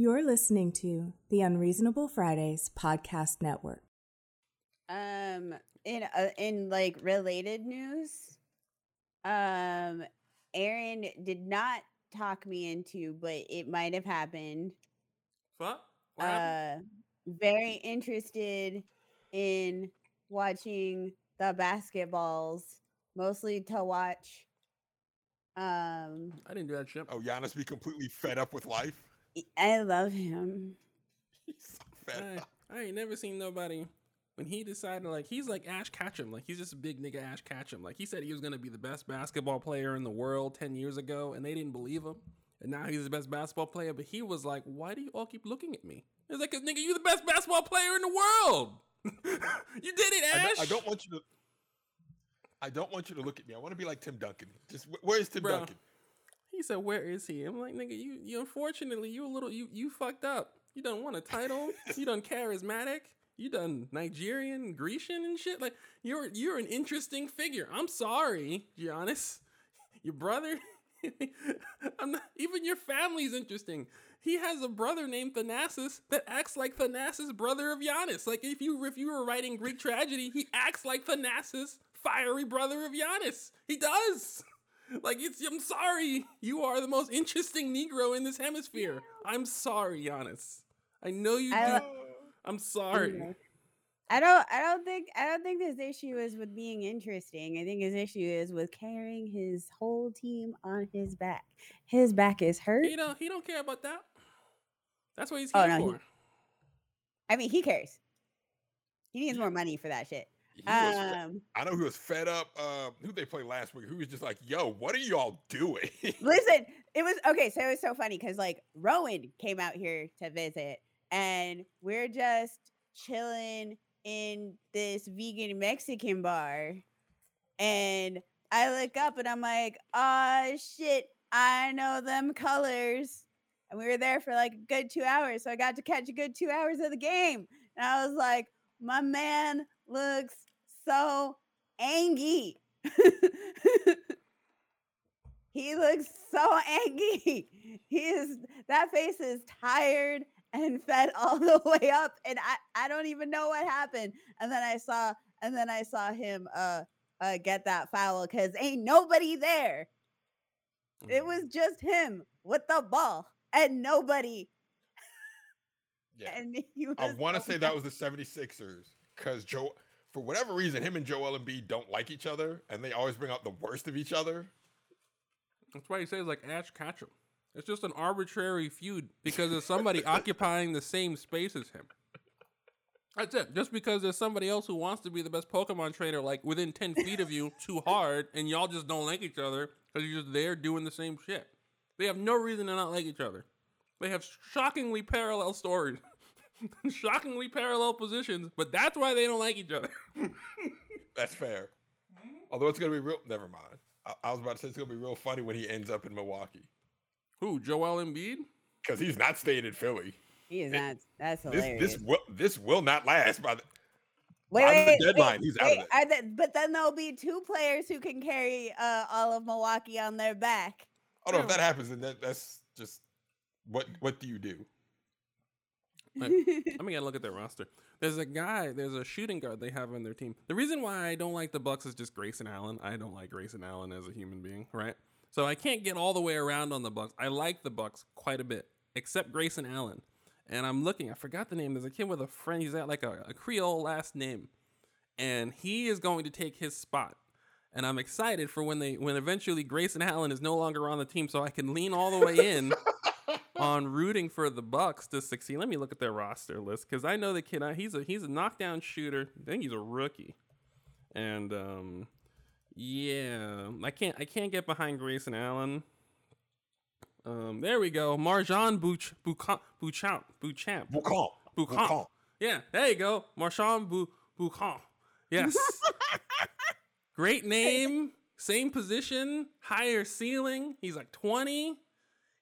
You're listening to the Unreasonable Fridays podcast network. Um, in uh, in like related news, um, Aaron did not talk me into, but it might have happened. What? What happened? Uh, very interested in watching the basketballs, mostly to watch. Um, I didn't do that shit. Oh, Giannis be completely fed up with life. I love him. He's so fed I. I ain't never seen nobody when he decided like he's like Ash Ketchum, like he's just a big nigga Ash Ketchum. Like he said he was gonna be the best basketball player in the world ten years ago, and they didn't believe him. And now he's the best basketball player, but he was like, "Why do you all keep looking at me?" It's like, "Cause nigga, you the best basketball player in the world. you did it, I Ash." don't, I don't want you to. I don't want you to look at me. I want to be like Tim Duncan. Just where's Tim Bro. Duncan? He said, "Where is he?" I'm like, "Nigga, you, you unfortunately you a little you you fucked up. You done won a title. you done charismatic. You done Nigerian, Grecian, and shit. Like you're you're an interesting figure. I'm sorry, Giannis, your brother. I'm not, even your family's interesting. He has a brother named Thanasis that acts like Thanasis, brother of Giannis. Like if you if you were writing Greek tragedy, he acts like Thanasis, fiery brother of Giannis. He does." Like it's I'm sorry. You are the most interesting Negro in this hemisphere. I'm sorry, Giannis. I know you I do. lo- I'm sorry. I don't I don't think I don't think his issue is with being interesting. I think his issue is with carrying his whole team on his back. His back is hurt. He don't he don't care about that. That's what he's Oh, here no, he- I mean, he cares. He needs more money for that shit. Um, I know he was fed up. Uh, who they played last week? Who was just like, "Yo, what are y'all doing?" listen, it was okay. So it was so funny because like Rowan came out here to visit, and we're just chilling in this vegan Mexican bar, and I look up and I'm like, "Ah, shit! I know them colors." And we were there for like a good two hours, so I got to catch a good two hours of the game, and I was like, "My man looks so angry." He looks so angry. He is that face is tired and fed all the way up. And I, I don't even know what happened. And then I saw and then I saw him uh uh get that foul because ain't nobody there. It was just him with the ball and nobody. yeah. And I want to say that was the 76ers because Joe, for whatever reason, him and Joel Embiid don't like each other, and they always bring out the worst of each other. That's why he says like Ash Ketchum. It's just an arbitrary feud because there's somebody occupying the same space as him. That's it. Just because there's somebody else who wants to be the best Pokemon trainer, like within 10 feet of you, too hard, and y'all just don't like each other because you're just there doing the same shit. They have no reason to not like each other. They have shockingly parallel stories, shockingly parallel positions, but that's why they don't like each other. That's fair. Although it's gonna be real. Never mind. I, I was about to say it's gonna be real funny when he ends up in Milwaukee Who, Joel Embiid? because he's not staying in Philly. he is not that's This hilarious. this will this will not last. By the Wait, by the deadline, wait, he's out wait, of it. are the- but then there'll be two players who can carry uh, all of Milwaukee on their back. Oh no, if that happens, then that, that's just what what do you do? Let me get a look at their roster. There's a guy, there's a shooting guard they have on their team. The reason why I don't like the Bucks is just Grayson Allen. I don't like Grayson Allen as a human being, right? So I can't get all the way around on the Bucks. I like the Bucks quite a bit, except Grayson Allen. And I'm looking, I forgot the name. There's a kid with a friend. He's got like a, a Creole last name, and he is going to take his spot. And I'm excited for when they when eventually Grayson Allen is no longer on the team, so I can lean all the way in on rooting for the Bucks to succeed. Let me look at their roster list because I know the kid. He's a he's a knockdown shooter. I think he's a rookie, and um, yeah, I can't I can't get behind Grayson Allen. Um, there we go, MarJon Buch Beauchamp Beauchamp Beauchamp. Beauchamp. Yeah, there you go, MarJon Bu Beauchamp. Yes, great name, same position, higher ceiling. He's like twenty.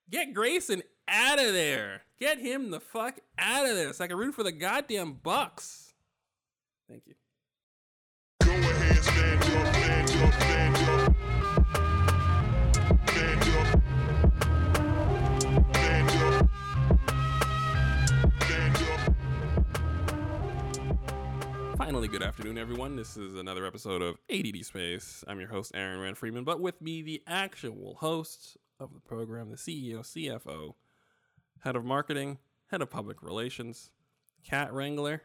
Get Grayson out of there. Get him the fuck out of there. I can a root for the goddamn Bucks. Thank you. Go ahead. Stand up. Stand up. Stand up. Finally, good afternoon, everyone. This is another episode of ADD Space. I'm your host, Aaron Rand Freeman, but with me, the actual host of the program, the CEO, CFO, head of marketing, head of public relations, cat wrangler,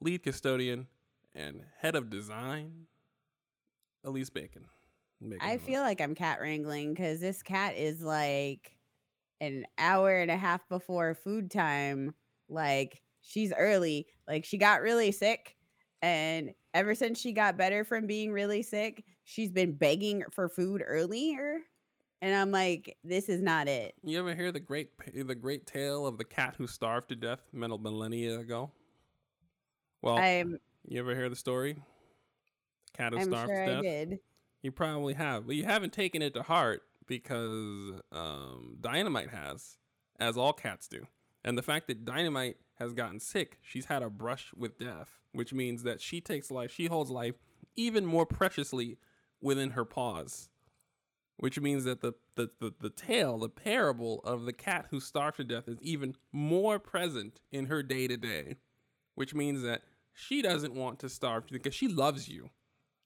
lead custodian, and head of design, Elise Bacon. Bacon I feel like I'm cat wrangling because this cat is like an hour and a half before food time. Like she's early. Like she got really sick. And ever since she got better from being really sick, she's been begging for food earlier. And I'm like, this is not it. You ever hear the great the great tale of the cat who starved to death many millennia ago? Well, I'm you ever hear the story? The cat who I'm starved sure to I death. did. You probably have, but you haven't taken it to heart because um, Dynamite has, as all cats do. And the fact that Dynamite has gotten sick, she's had a brush with death, which means that she takes life, she holds life even more preciously within her paws. Which means that the, the, the, the tale, the parable of the cat who starved to death is even more present in her day to day. Which means that she doesn't want to starve to because she loves you.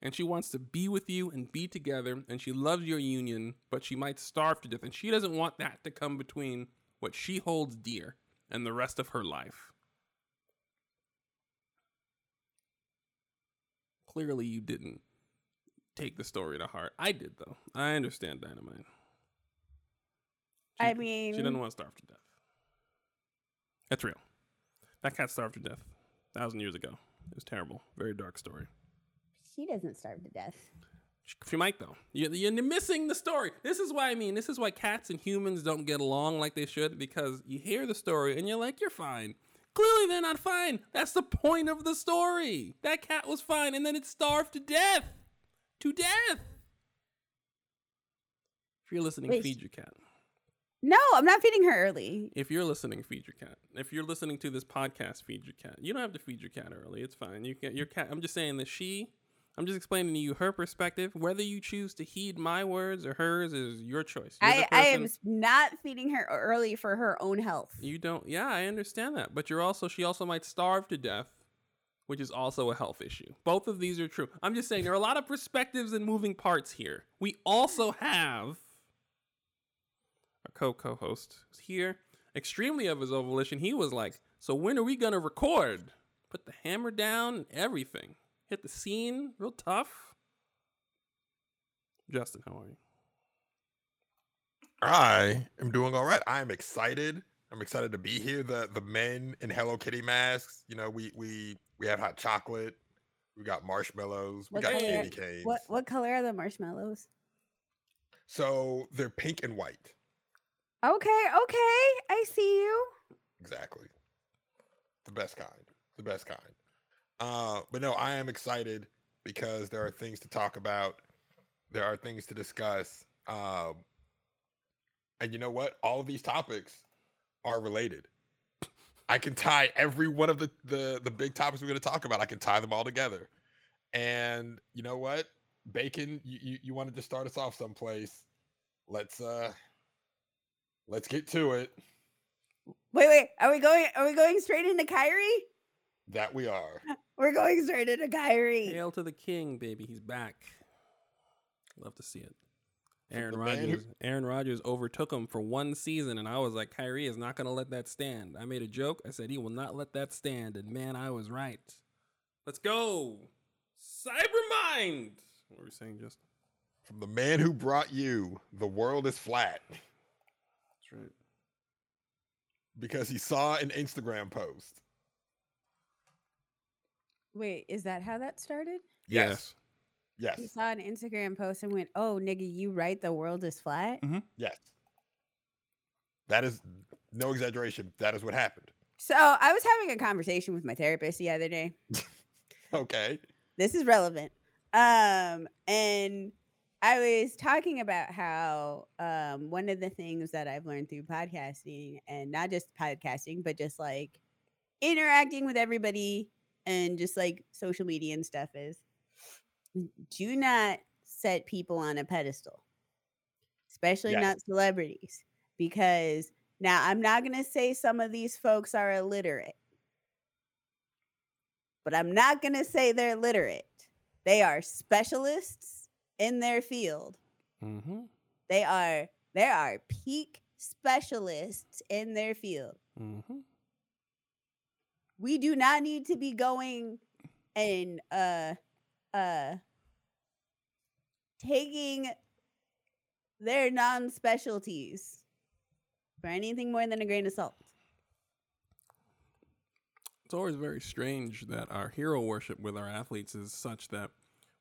And she wants to be with you and be together and she loves your union but she might starve to death. And she doesn't want that to come between what she holds dear and the rest of her life. Clearly you didn't take the story to heart i did though i understand dynamite I mean, she doesn't want to starve to death that's real that cat starved to death a thousand years ago it was terrible very dark story she doesn't starve to death. She might though. You- You're missing the story. This is why I mean. This is why cats and humans don't get along like they should because you hear the story and you're like, you're fine. Clearly, they're not fine. That's the point of the story. That cat was fine, and then it starved to death. To death. If you're listening, Wait, feed your cat. No, I'm not feeding her early. If you're listening, feed your cat. If you're listening to this podcast, feed your cat. You don't have to feed your cat early. It's fine. You can your cat. I'm just saying that she. I'm just explaining to you her perspective. Whether you choose to heed my words or hers is your choice. I, I am not feeding her early for her own health. You don't. Yeah, I understand that. But you're also. She also might starve to death, which is also a health issue. Both of these are true. I'm just saying there are a lot of perspectives and moving parts here. We also have our co-co-host here, extremely of his own volition. He was like, "So when are we gonna record? Put the hammer down everything. Hit the scene real tough." Justin, how are you? I am doing all right. I am excited. I'm excited to be here. The the men in Hello Kitty masks. You know, we we we have hot chocolate. We got marshmallows. We What got color- candy canes. What what color are the marshmallows? So they're pink and white. Okay, okay, I see you. Exactly. The best kind. The best kind. Uh, but no, I am excited because there are things to talk about. There are things to discuss. Um, and you know what? All of these topics are related. I can tie every one of the the, the big topics we're going to talk about. I can tie them all together. And you know what? Bacon, you, you, you wanted to start us off someplace. Let's uh let's get to it. Wait, wait, are we going? Are we going straight into Kyrie? That we are. We're going straight into Kyrie. Hail to the king, baby. He's back. Love to see it. Aaron the man Rodgers. Aaron Rodgers overtook him for one season, and I was like, Kyrie is not going to let that stand. I made a joke. I said he will not let that stand, and man, I was right. Let's go, Cybermind. What were you saying, Justin? From the man who brought you, the world is flat That's right. because he saw an Instagram post. Wait, is that how that started? Yes. Yes. He saw an Instagram post and went, "Oh, nigga, you right? The world is flat." Mm-hmm. Yes. That is no exaggeration. That is what happened. So I was having a conversation with my therapist the other day. Okay. this is relevant. Um, and I was talking about how um one of the things that I've learned through podcasting and not just podcasting, but just like interacting with everybody and just like social media and stuff is do not set people on a pedestal, especially Yes. not celebrities, because now I'm not going to say some of these folks are illiterate. but I'm not going to say they're literate. They are specialists in their field. Mm-hmm. They are they are peak specialists in their field. Mm-hmm. We do not need to be going and uh uh taking their non-specialties for anything more than a grain of salt. It's always very strange that our hero worship with our athletes is such that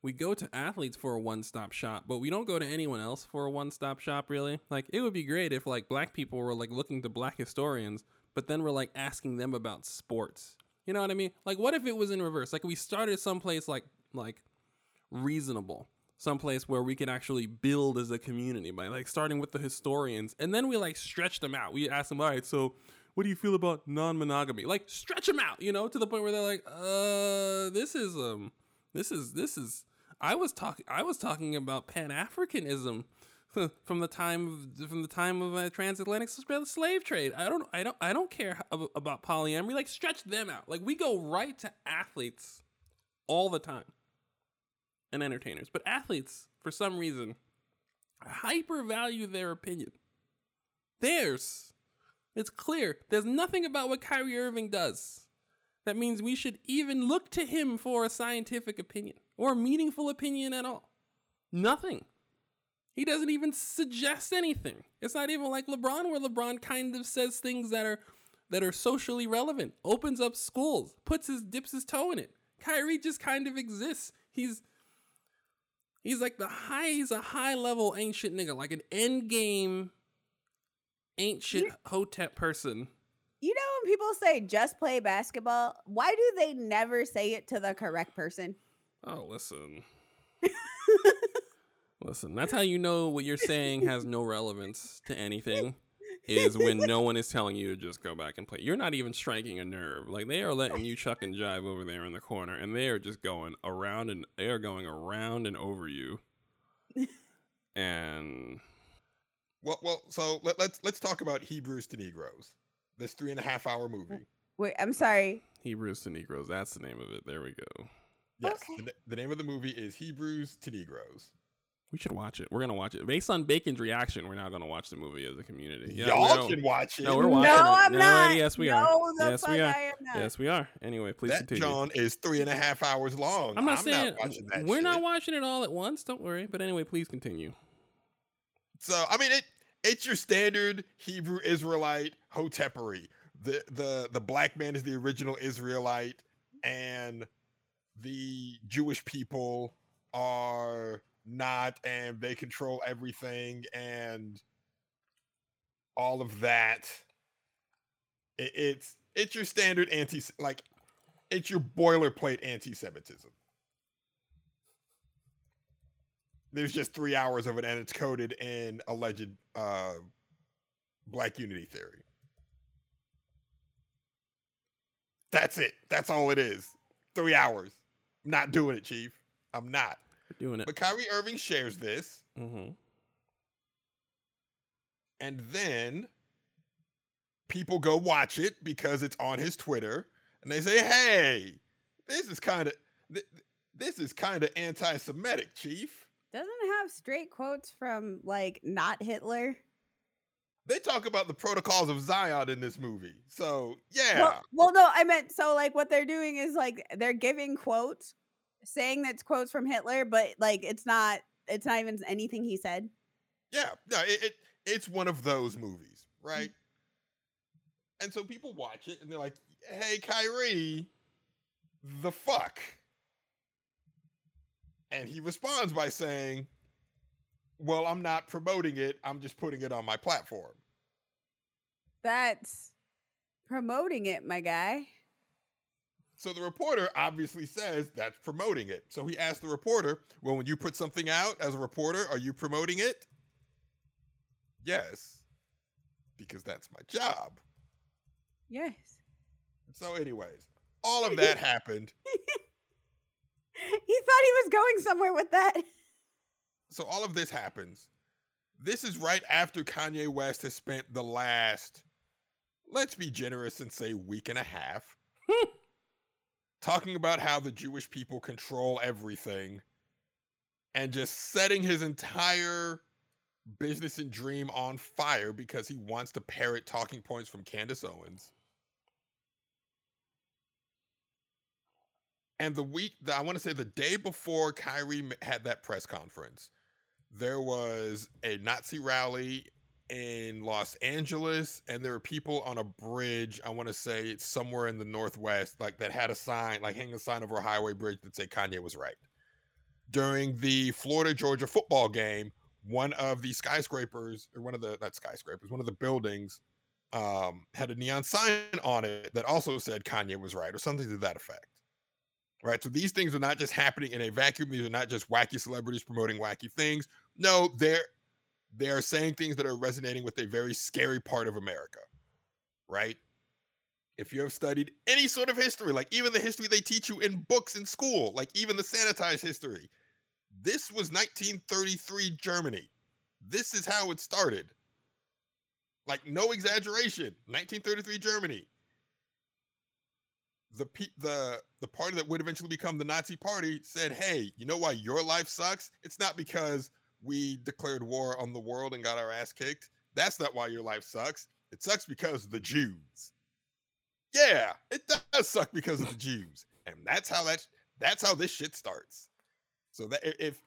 we go to athletes for a one-stop shop, but we don't go to anyone else for a one-stop shop really. Like it would be great if like black people were like looking to black historians, but then we're like asking them about sports. You know what I mean? Like what if it was in reverse? Like we started someplace like like reasonable, someplace where we can actually build as a community by like starting with the historians and then we like stretch them out. We ask them, "All right, so what do you feel about non-monogamy?" Like stretch them out, you know, to the point where they're like, "Uh, this is um this is this is I was talking I was talking about pan-Africanism from the time of, from the time of uh, transatlantic slave trade. I don't I don't I don't care ab- about polyamory. Like stretch them out. Like we go right to athletes all the time and entertainers, but athletes for some reason hypervalue their opinion. Theirs. It's clear. There's nothing about what Kyrie Irving does that means we should even look to him for a scientific opinion or a meaningful opinion at all. Nothing. He doesn't even suggest anything. It's not even like LeBron where LeBron kind of says things that are that are socially relevant, opens up schools, puts his dips his toe in it. Kyrie just kind of exists. He's he's like the high he's a high level ancient nigga, like an end game ancient hotep person. You know when people say just play basketball, why do they never say it to the correct person? Oh, listen. listen, that's how you know what you're saying has no relevance to anything. Is when no one is telling you to just go back and play. You're not even striking a nerve. Like they are letting you chuck and jive over there in the corner, and they are just going around and they are going around and over you. And Well, well. So let, let's let's talk about Hebrews to Negroes. This three and a half hour movie. Wait, I'm sorry. Hebrews to Negroes, that's the name of it. There we go. Yes. Okay. The, the name of the movie is Hebrews to Negroes. We should watch it. We're gonna watch it based on Bacon's reaction. We're now gonna watch the movie as a community. Yeah, Y'all don't- can watch it. No, we're no, watching it. I'm No, not. yes, we no, are. The Yes, fuck we are. I am not. Yes, we are. Anyway, please that continue. John is three and a half hours long. I'm not saying watching that we're not watching it all at once. Don't worry. But anyway, please continue. So I mean, it it's your standard Hebrew Israelite hotepery. The the the black man is the original Israelite, and the Jewish people are not, and they control everything, and all of that. It, it's it's your standard anti like it's your boilerplate anti-Semitism. There's just three hours of it, and it's coded in alleged uh, Black Unity theory. That's it. That's all it is. Three hours. I'm not doing it, Chief. I'm not. We're doing it. But Kyrie Irving shares this, hmm and then people go watch it because it's on his Twitter, and they say, "Hey, this is kind of th- this is kind of anti-Semitic, Chief." Doesn't have straight quotes from like not Hitler? They talk about the protocols of Zion in this movie, so yeah. Well, well, no, I meant so like what they're doing is like they're giving quotes, saying that's quotes from Hitler, but like it's not it's not even anything he said. Yeah, no, it, it it's one of those movies, hmm. right? And so people watch it and they're like, "Hey, Kyrie, the fuck?" And he responds by saying, "Well, I'm not promoting it. I'm just putting it on my platform." That's promoting it, my guy. So the reporter obviously says that's promoting it. So he asked the reporter, "Well, when you put something out as a reporter, are you promoting it?" Yes, because that's my job. Yes. So, anyways, all of that happened. he thought he was going somewhere with that. So, all of this happens. This is right after Kanye West has spent the last, let's be generous and say, week and a half talking about how the Jewish people control everything and just setting his entire business and dream on fire because he wants to parrot talking points from Candace Owens. And the week that I want to say the day before Kyrie had that press conference, there was a Nazi rally in Los Angeles, and there were people on a bridge. I want to say it's somewhere in the Northwest, like that had a sign, like hanging a sign over a highway bridge that said Kanye was right. During the Florida Georgia football game, one of the skyscrapers, or one of the not skyscrapers, one of the buildings, um, had a neon sign on it that also said Kanye was right, or something to that effect. Right. So these things are not just happening in a vacuum. These are not just wacky celebrities promoting wacky things. No, they're they are saying things that are resonating with a very scary part of America, right? If you have studied any sort of history, like even the history they teach you in books in school, like even the sanitized history, this was 1933 Germany. This is how it started. Like no exaggeration, 1933 Germany. The the the party that would eventually become the Nazi party said, "Hey, you know why your life sucks? It's not because we declared war on the world and got our ass kicked. That's not why your life sucks. It sucks because of the Jews. Yeah, it does suck because of the Jews. And that's how that that's how this shit starts. So that if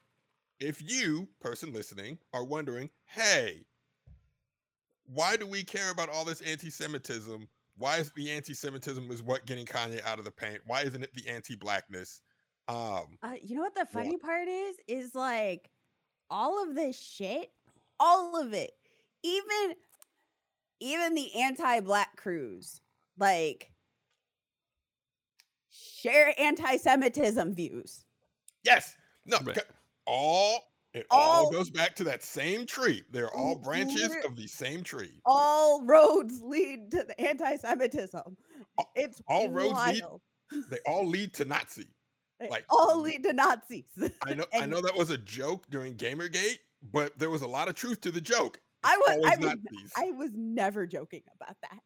if you, person listening, are wondering, hey, why do we care about all this anti-Semitism? Why is the anti-Semitism is what getting Kanye out of the paint? Why isn't it the anti-blackness? Um, Uh, you know what the What? funny part is? Is like all of this shit, all of it, even even the anti-black crews, like share anti-Semitism views. Yes. No. Right. All it all All- goes back to that same tree. They're all branches of the same tree. All roads lead to the anti-Semitism. All- It's all roads lead- They all lead to Nazi. They like- all lead to Nazis. I know. I know that was a joke during GamerGate, but there was a lot of truth to the joke. I was, I was, I was never joking about that.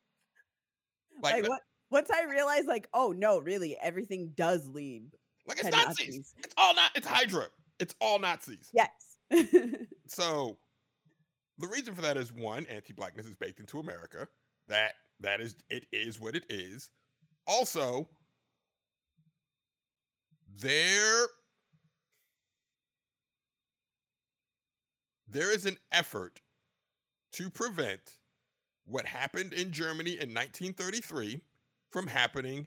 like, Like, that- what? Once I realized, like, oh no, really, everything does lead like it's to Nazis. Nazis. It's all not. It's Hydra. It's all Nazis. Yes. So the reason for that is one, anti-blackness is baked into America. That that is it is what it is. Also, there there is an effort to prevent what happened in Germany in 1933 from happening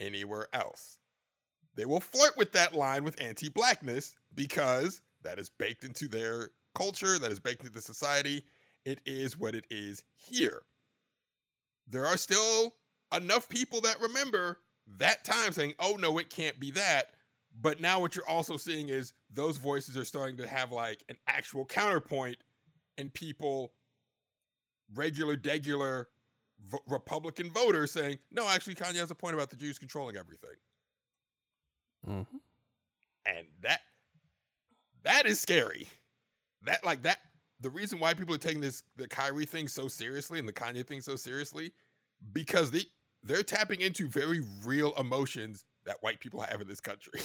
anywhere else. They will flirt with that line with anti-blackness because that is baked into their culture, that is baked into the society. It is what it is here. There are still enough people that remember that time saying, oh no, it can't be that. But now what you're also seeing is those voices are starting to have like an actual counterpoint and people, regular, degular vo- Republican voters saying, no, actually, Kanye has a point about the Jews controlling everything. Mhm. And that that is scary. That like that the reason why people are taking this the Kyrie thing so seriously and the Kanye thing so seriously because they they're tapping into very real emotions that white people have in this country.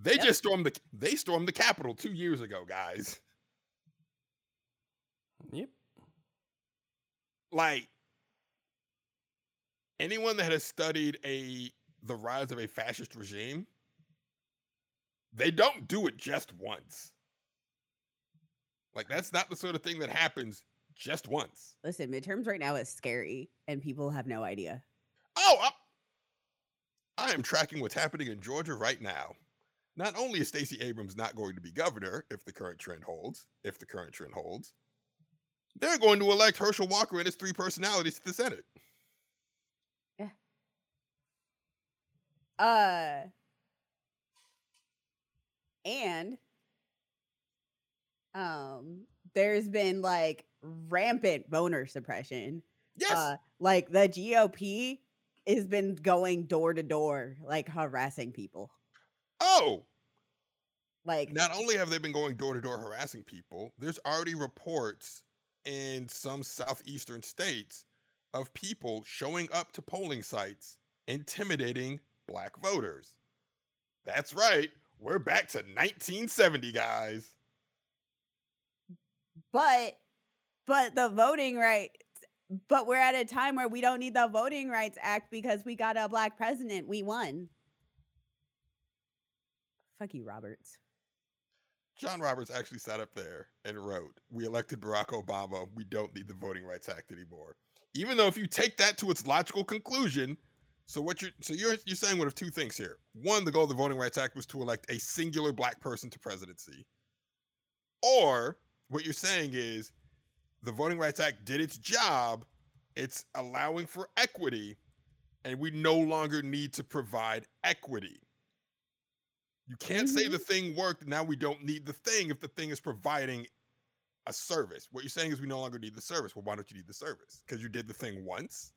They Yep. just stormed the they stormed the Capitol two years ago, guys. Yep. Like anyone that has studied a the rise of a fascist regime, they don't do it just once. Like that's not the sort of thing that happens just once. Listen, midterms right now is scary, and people have no idea. Oh, I, I am tracking what's happening in Georgia right now. Not only is Stacey Abrams not going to be governor if the current trend holds, if the current trend holds, they're going to elect Herschel Walker and his three personalities to the Senate. Yeah. Uh, and um, there's been like rampant voter suppression. Yes. Uh, like the GOP has been going door to door, like harassing people. oh, Like, not only have they been going door to door harassing people, there's already reports in some southeastern states of people showing up to polling sites intimidating black voters. That's right. We're back to 1970, guys. But but the voting rights but we're at a time where we don't need the voting rights act because we got a black president. We won. Fuck you, Roberts. John Roberts actually sat up there and wrote, We elected Barack Obama. We don't need the Voting Rights Act anymore. Even though if you take that to its logical conclusion, so what you're so you're you're saying one of two things here. One, the goal of the Voting Rights Act was to elect a singular black person to presidency. Or what you're saying is the Voting Rights Act did its job. It's allowing for equity, and we no longer need to provide equity. You can't say mm-hmm. the thing worked. Now we don't need the thing if the thing is providing a service. What you're saying is we no longer need the service. Well, why don't you need the service? Because you did the thing once.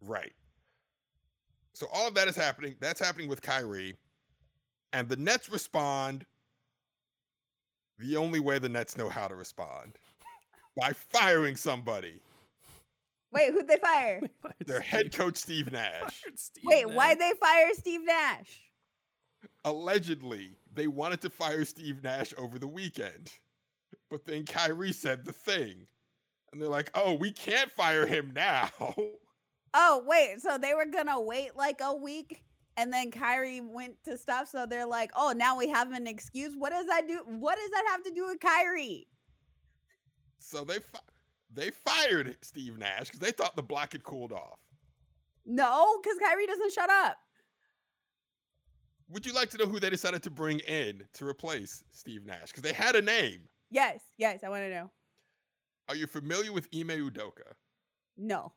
Right. So all of that is happening. That's happening with Kyrie. And the Nets respond the only way the Nets know how to respond by firing somebody. Wait, who'd they fire? Their head coach, Steve Nash. Wait, why'd they fire Steve Nash? Allegedly, they wanted to fire Steve Nash over the weekend. But then Kyrie said the thing. And they're like, oh, we can't fire him now. Oh, wait. So they were gonna wait like a week and then Kyrie went to stuff. So they're like, oh, now we have an excuse. What does that do? What does that have to do with Kyrie? So they fi- they fired Steve Nash because they thought the block had cooled off. No, because Kyrie doesn't shut up. Would you like to know who they decided to bring in to replace Steve Nash? Because they had a name. Yes, yes, I want to know. Are you familiar with Ime Udoka? No.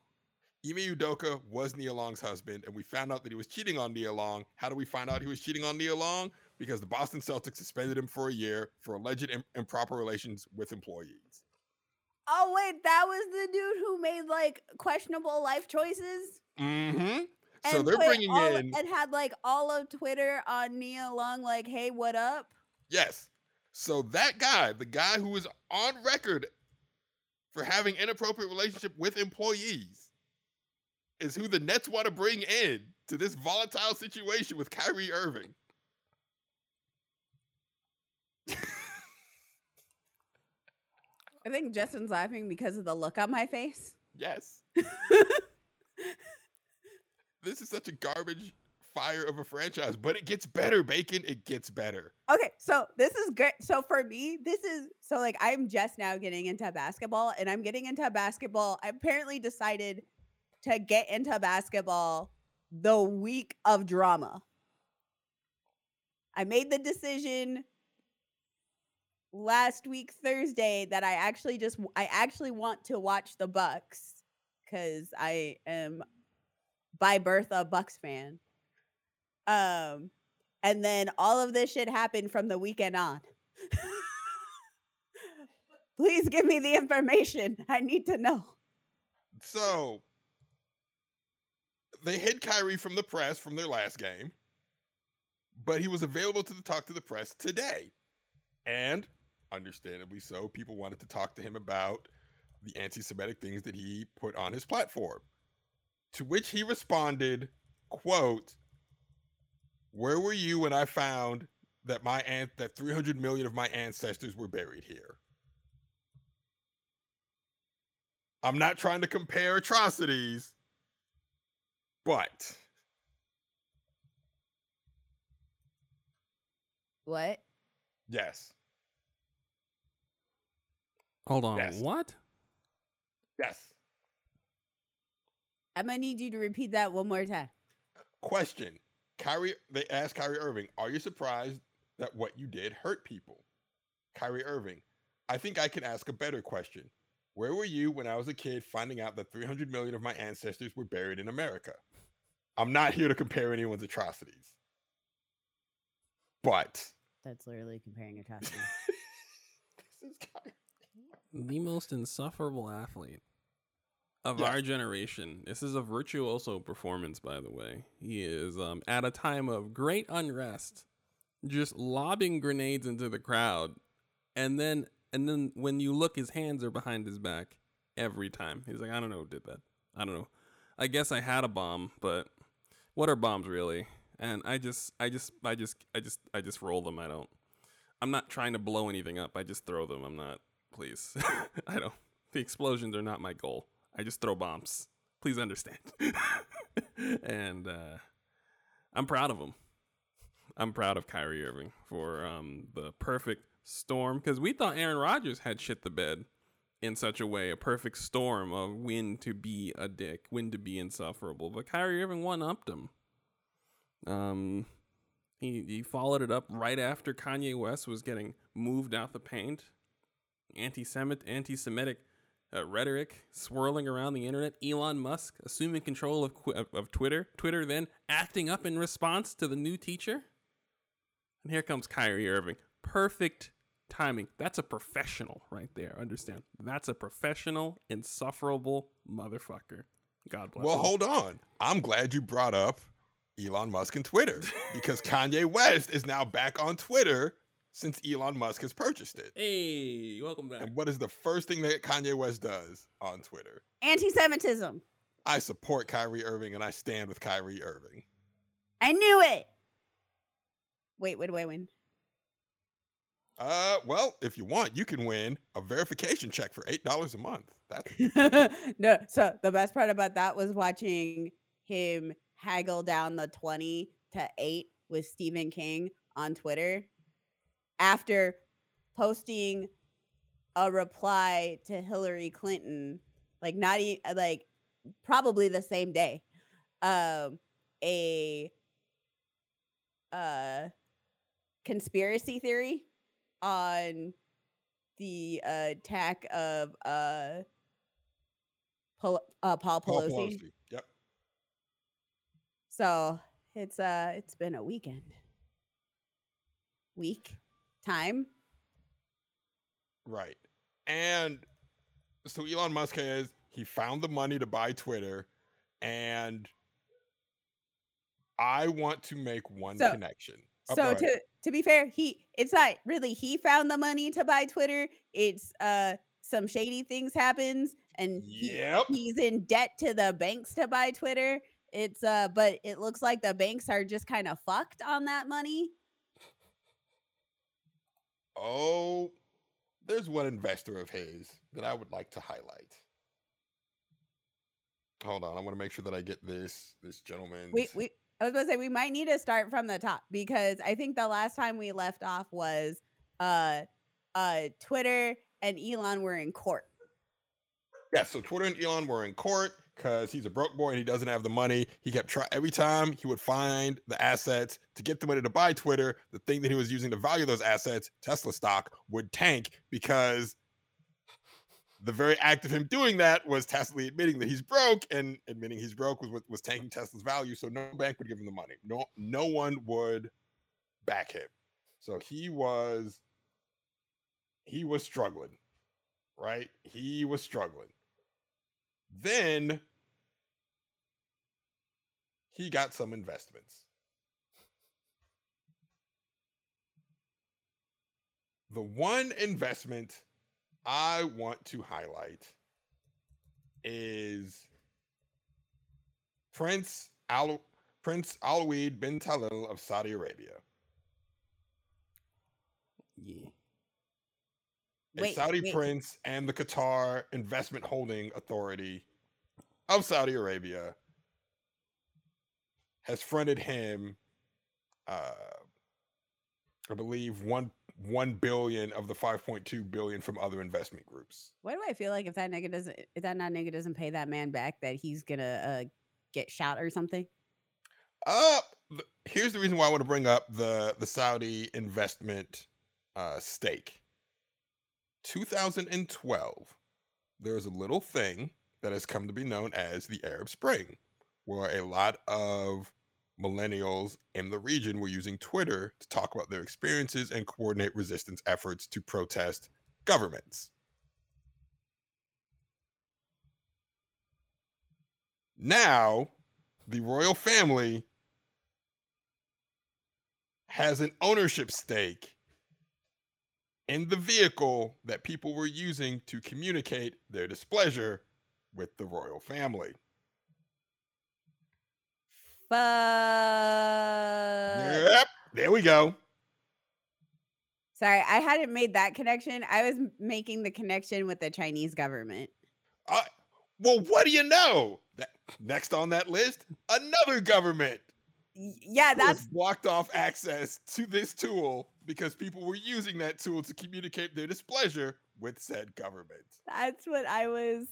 Ime Udoka was Nia Long's husband, and we found out that he was cheating on Nia Long. How do we find out he was cheating on Nia Long? Because the Boston Celtics suspended him for a year for alleged im- improper relations with employees. Oh wait, that was the dude who made like questionable life choices. Mm-hmm. So they're bringing all- in and had like all of Twitter on Nia Long, like, "Hey, what up?" yes. So that guy, the guy who was on record for having inappropriate relationship with employees, is who the Nets want to bring in to this volatile situation with Kyrie Irving. I think Justin's laughing because of the look on my face. Yes. this is such a garbage fire of a franchise, but it gets better, Bacon. It gets better. Okay, so this is good. So for me, this is so like I'm just now getting into basketball, and I'm getting into basketball. I apparently decided to get into basketball the week of drama. I made the decision last week Thursday that I actually just I actually want to watch the Bucks cuz I am by birth a Bucks fan. Um and then all of this shit happened from the weekend on. Please give me the information. I need to know. So they hid Kyrie from the press from their last game, but he was available to the- talk to the press today. And understandably so, people wanted to talk to him about the anti Semitic things that he put on his platform. To which he responded, quote, Where were you when I found that my aunt that 300 million of my ancestors were buried here? I'm not trying to compare atrocities, but What? yes, Hold on. Yes. What? yes. I'm gonna need you to repeat that one more time. Question. Kyrie, they asked Kyrie Irving, Are you surprised that what you did hurt people? Kyrie Irving, I think I can ask a better question. Where were you when I was a kid finding out that 300 million of my ancestors were buried in America? I'm not here to compare anyone's atrocities. But That's literally comparing atrocities. this is The most insufferable athlete of Yes. our generation. This is a virtuoso performance, by the way. He is um, at a time of great unrest, just lobbing grenades into the crowd, and then and then when you look, his hands are behind his back every time. He's like, I don't know who did that. I don't know. I guess I had a bomb, but what are bombs really? And I just, I just, I just, I just, I just roll them. I don't. I'm not trying to blow anything up. I just throw them. I'm not. Please, I don't. The explosions are not my goal. I just throw bombs. Please understand. and uh, I'm proud of him. I'm proud of Kyrie Irving for um, the perfect storm because we thought Aaron Rodgers had shit the bed in such a way, a perfect storm of when to be a dick, when to be insufferable. But Kyrie Irving one upped him. Um, he he followed it up right after Kanye West was getting moved out the paint. Anti-Semitic, anti-Semitic uh, rhetoric swirling around the internet. Elon Musk assuming control of, of of Twitter. Twitter then acting up in response to the new teacher. And here comes Kyrie Irving. Perfect timing. That's a professional right there. Understand? That's a professional, insufferable motherfucker. God bless. Well, him. hold on. I'm glad you brought up Elon Musk and Twitter because Kanye West is now back on Twitter since Elon Musk has purchased it. Hey, welcome back. And what is the first thing that Kanye West does on Twitter? Anti-Semitism. I support Kyrie Irving and I stand with Kyrie Irving. I knew it. Wait, wait, wait, wait. Uh, well, if you want, you can win a verification check for eight dollars a month. That's no, so the best part about that was watching him haggle down the 20 to 8 with Stephen King on Twitter after posting a reply to Hillary Clinton, like not even like probably the same day. Um a uh conspiracy theory on the uh, attack of uh, Pol- uh, Paul, Paul Pelosi. Pelosi. Yep. So it's uh it's been a weekend. Week time. Right. And so Elon Musk has he found the money to buy Twitter and I want to make one So- connection. Oh, so to to be fair, he it's not really he found the money to buy Twitter. It's uh some shady things happens and he- Yep. he's in debt to the banks to buy Twitter. It's uh but it looks like the banks are just kind of fucked on that money. Oh, there's one investor of his that I would like to highlight. Hold on, I want to make sure that I get this this gentleman. We we I was gonna say we might need to start from the top because I think the last time we left off was uh uh Twitter and Elon were in court. Yeah, so Twitter and Elon were in court because he's a broke boy and he doesn't have the money. He kept trying every time he would find the assets to get the money to buy Twitter. The thing that he was using to value those assets, Tesla stock, would tank because the very act of him doing that was tacitly admitting that he's broke, and admitting he's broke was what was tanking Tesla's value. So no bank would give him the money. No, no one would back him. So he was he was struggling, right? He was struggling. Then he got some investments. The one investment I want to highlight is Prince Al Prince Alwaleed bin Talal of Saudi Arabia. Yeah. a Wait, Saudi wait. prince and the Qatar Investment Holding Authority of Saudi Arabia has fronted him, uh, I believe one one billion of the five point two billion from other investment groups. Why do I feel like if that nigga doesn't if that not nigga doesn't pay that man back that he's gonna uh get shot or something? Uh, here's the reason why I want to bring up the the Saudi investment uh, stake. 2012 there's a little thing that has come to be known as the Arab Spring, where a lot of millennials in the region were using Twitter to talk about their experiences and coordinate resistance efforts to protest governments. Now, the royal family has an ownership stake in the vehicle that people were using to communicate their displeasure with the royal family. Yep. There we go. Sorry, I hadn't made that connection. I was making the connection with the Chinese government. Uh, well, what do you know? That, next on that list, another government Yeah, that's blocked off access to this tool because people were using that tool to communicate their displeasure with said government. that's what I was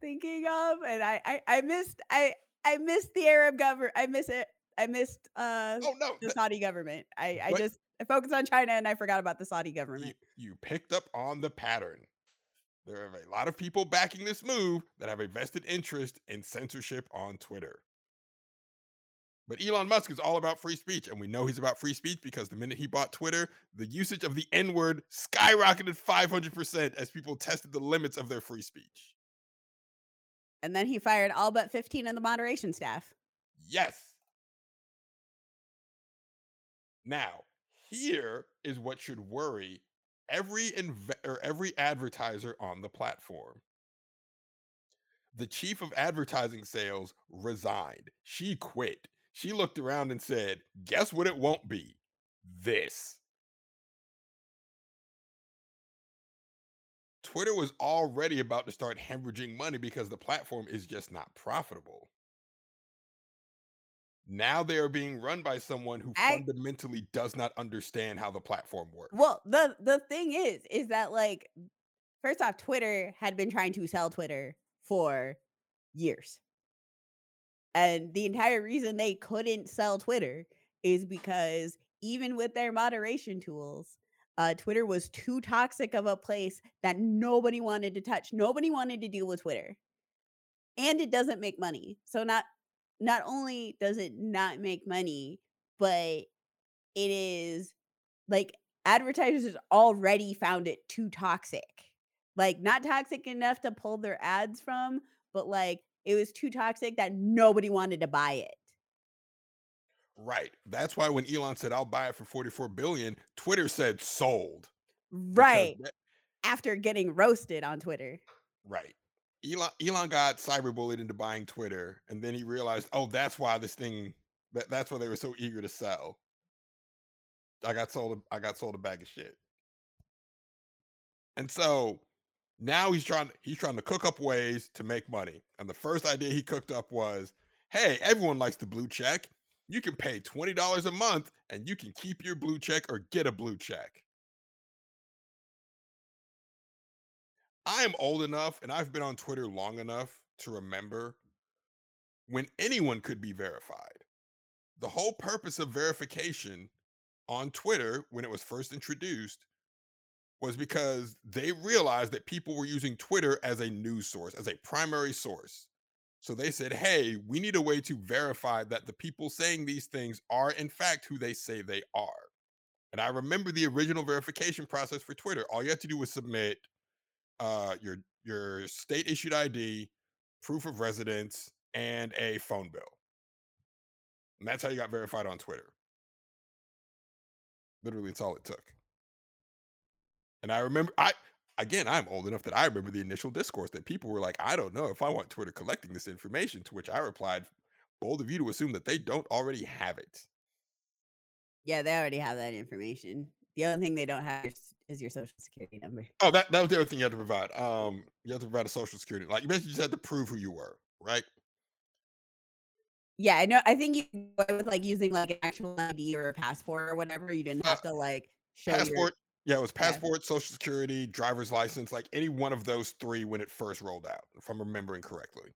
thinking of, and I I, I missed I I missed the Arab government. I miss it. I missed uh Oh no, the Saudi government. I I just I focused on China and I forgot about the Saudi you, government. you picked up on the pattern. There are a lot of people backing this move that have a vested interest in censorship on Twitter. But Elon Musk is all about free speech, and we know he's about free speech because the minute he bought Twitter, the usage of the N word skyrocketed 500% as people tested the limits of their free speech. And then he fired all but 15 of the moderation staff. Yes. Now, here is what should worry every inve- or every advertiser on the platform. The chief of advertising sales resigned. She quit. She looked around and said, "Guess what it won't be? This." Twitter was already about to start hemorrhaging money because the platform is just not profitable. Now they are being run by someone who I- fundamentally does not understand how the platform works. Well, the the thing is, is that like, first off, Twitter had been trying to sell Twitter for years, and the entire reason they couldn't sell Twitter is because even with their moderation tools, uh, Twitter was too toxic of a place that nobody wanted to touch. Nobody wanted to deal with Twitter, and it doesn't make money. So not not only does it not make money, but it is like advertisers already found it too toxic. Like not toxic enough to pull their ads from, but like it was too toxic that nobody wanted to buy it. Right. That's why when Elon said I'll buy it for 44 billion, Twitter said sold. Right. that- After getting roasted on Twitter. right. Elon Elon got cyberbullied into buying Twitter, and then he realized, oh, that's why this thing that, that's why they were so eager to sell. I got sold a, I got sold a bag of shit. And so now he's trying he's trying to cook up ways to make money. And the first idea he cooked up was, hey, everyone likes the blue check. You can pay $20 a month and you can keep your blue check or get a blue check. I am old enough and I've been on Twitter long enough to remember when anyone could be verified. The whole purpose of verification on Twitter when it was first introduced was because they realized that people were using Twitter as a news source, as a primary source. So they said, hey, we need a way to verify that the people saying these things are, in fact, who they say they are. And I remember the original verification process for Twitter. All you had to do was submit uh, your your state issued ID, proof of residence, and a phone bill. And that's how you got verified on Twitter. Literally, it's all it took. And I remember, I again, I'm old enough that I remember the initial discourse that people were like, I don't know if I want Twitter collecting this information. To which I replied, bold of you to assume that they don't already have it. Yeah, they already have that information. The only thing they don't have is, your social security number. Oh, that, that was the other thing you had to provide. Um, you have to provide a social security. Like you basically just had to prove who you were, right? Yeah, I know. I think you with like using like an actual ID or a passport or whatever. You didn't Uh, have to like show your passport. Yeah, it was Yeah. passport, social security, driver's license, like any one of those three when it first rolled out, if I'm remembering correctly.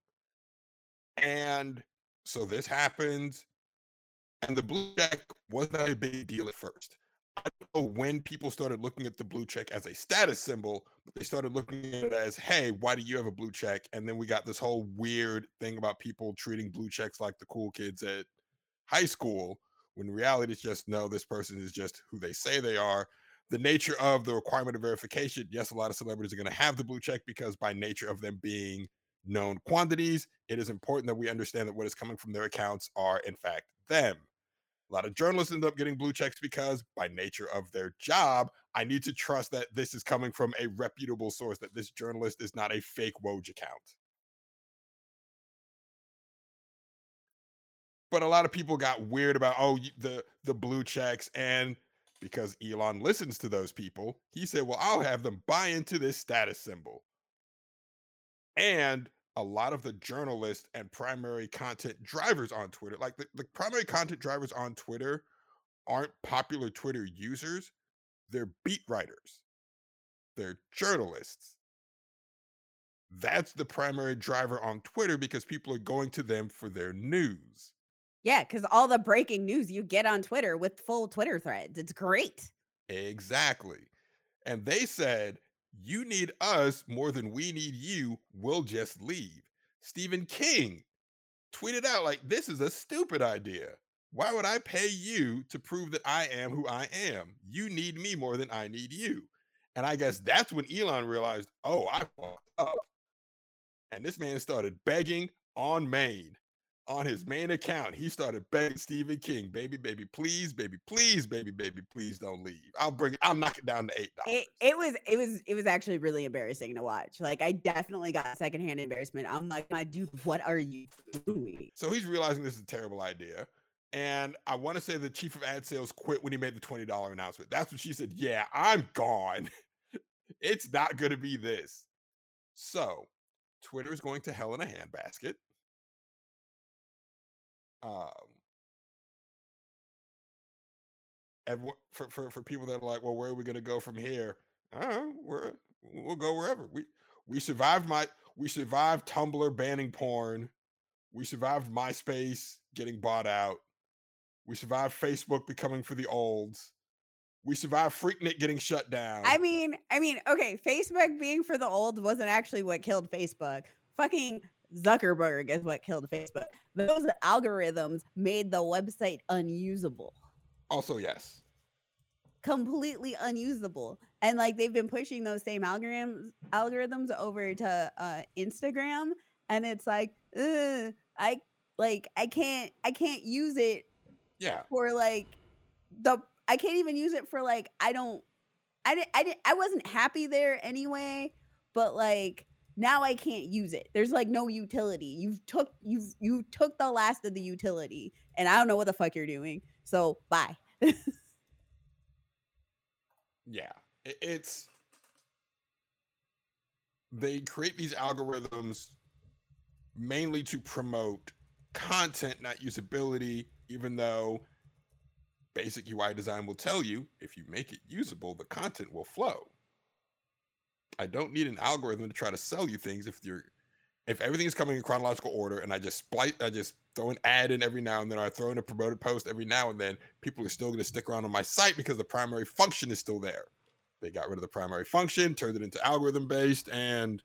And so this happens, and the blue check was not a big deal at first. I don't know when people started looking at the blue check as a status symbol, but they started looking at it as, hey, why do you have a blue check? And then we got this whole weird thing about people treating blue checks like the cool kids at high school, when reality it's just no, this person is just who they say they are. The nature of the requirement of verification, yes, a lot of celebrities are going to have the blue check because by nature of them being known quantities, it is important that we understand that what is coming from their accounts are in fact them. A lot of journalists end up getting blue checks because, by nature of their job, I need to trust that this is coming from a reputable source, that this journalist is not a fake Woj account. but a lot of people got weird about oh the the blue checks and because Elon listens to those people, he said, "Well, I'll have them buy into this status symbol." And a lot of the journalists and primary content drivers on Twitter, like the, the primary content drivers on Twitter, aren't popular Twitter users. They're beat writers. They're journalists. That's the primary driver on Twitter because people are going to them for their news. Yeah, because all the breaking news you get on Twitter with full Twitter threads. It's great. Exactly. And they said, You need us more than we need you. We'll just leave. Stephen King tweeted out, like, this is a stupid idea. Why would I pay you to prove that I am who I am? You need me more than I need you. And I guess that's when Elon realized, oh, I fucked up. And this man started begging on main on his main account, he started begging Stephen King, baby, baby, please, baby, please, baby, baby, please don't leave. I'll bring it, I'll knock it down to eight dollars. It, it was it was it was actually really embarrassing to watch. Like I definitely got secondhand embarrassment. I'm like, my dude, what are you doing? So he's realizing this is a terrible idea. And I want to say the chief of ad sales quit when he made the $20 announcement. That's when she said, Yeah, I'm gone. it's not going to be this. So Twitter is going to hell in a handbasket. Um, everyone, for, for, for people that are like, well, where are we going to go from here? Know. We're, we'll go wherever. We we survived my we survived Tumblr banning porn. We survived MySpace getting bought out. We survived Facebook becoming for the olds. We survived Freaknik getting shut down. I mean, I mean, okay, Facebook being for the old wasn't actually what killed Facebook. Fucking Zuckerberg is what killed Facebook. Those algorithms made the website unusable. also, yes. completely unusable and like they've been pushing those same algorithms algorithms over to uh instagram and it's like i like i can't i can't use it Yeah. for like the i can't even use it for like i don't i didn't i didn't i wasn't happy there anyway but like now i can't use it there's like no utility you've took you've you took the last of the utility and i don't know what the fuck you're doing so bye Yeah. It's they create these algorithms mainly to promote content, not usability, even though basic UI design will tell you if you make it usable, the content will flow. I don't need an algorithm to try to sell you things if you're if everything is coming in chronological order and I just splice I just throw an ad in every now and then or I throw in a promoted post every now and then, people are still going to stick around on my site because the primary function is still there. They got rid of the primary function, turned it into algorithm based, and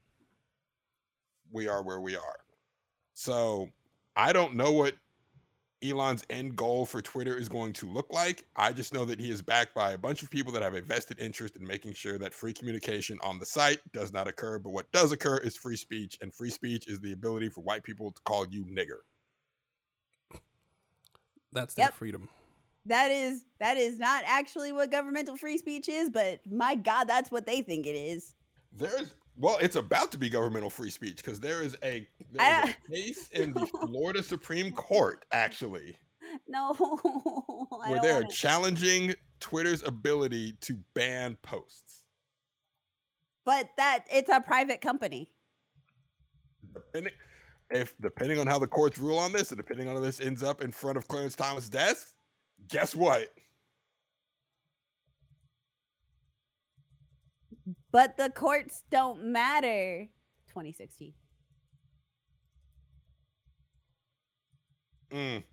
we are where we are. So I don't know what Elon's end goal for Twitter is going to look like. I just know that he is backed by a bunch of people that have a vested interest in making sure that free communication on the site does not occur. But what does occur is free speech, and free speech is the ability for white people to call you nigger. That's their Yep. freedom. that is that is not actually what governmental free speech is but my god that's what they think it is There's well, it's about to be governmental free speech because there is a there is a case in the Florida Supreme Court actually no Where they're challenging Twitter's ability to ban posts. but that it's a private company Depending, if depending on how the courts rule on this, and depending on how this ends up in front of Clarence Thomas' desk, guess what? But the courts don't matter 2016 Mm.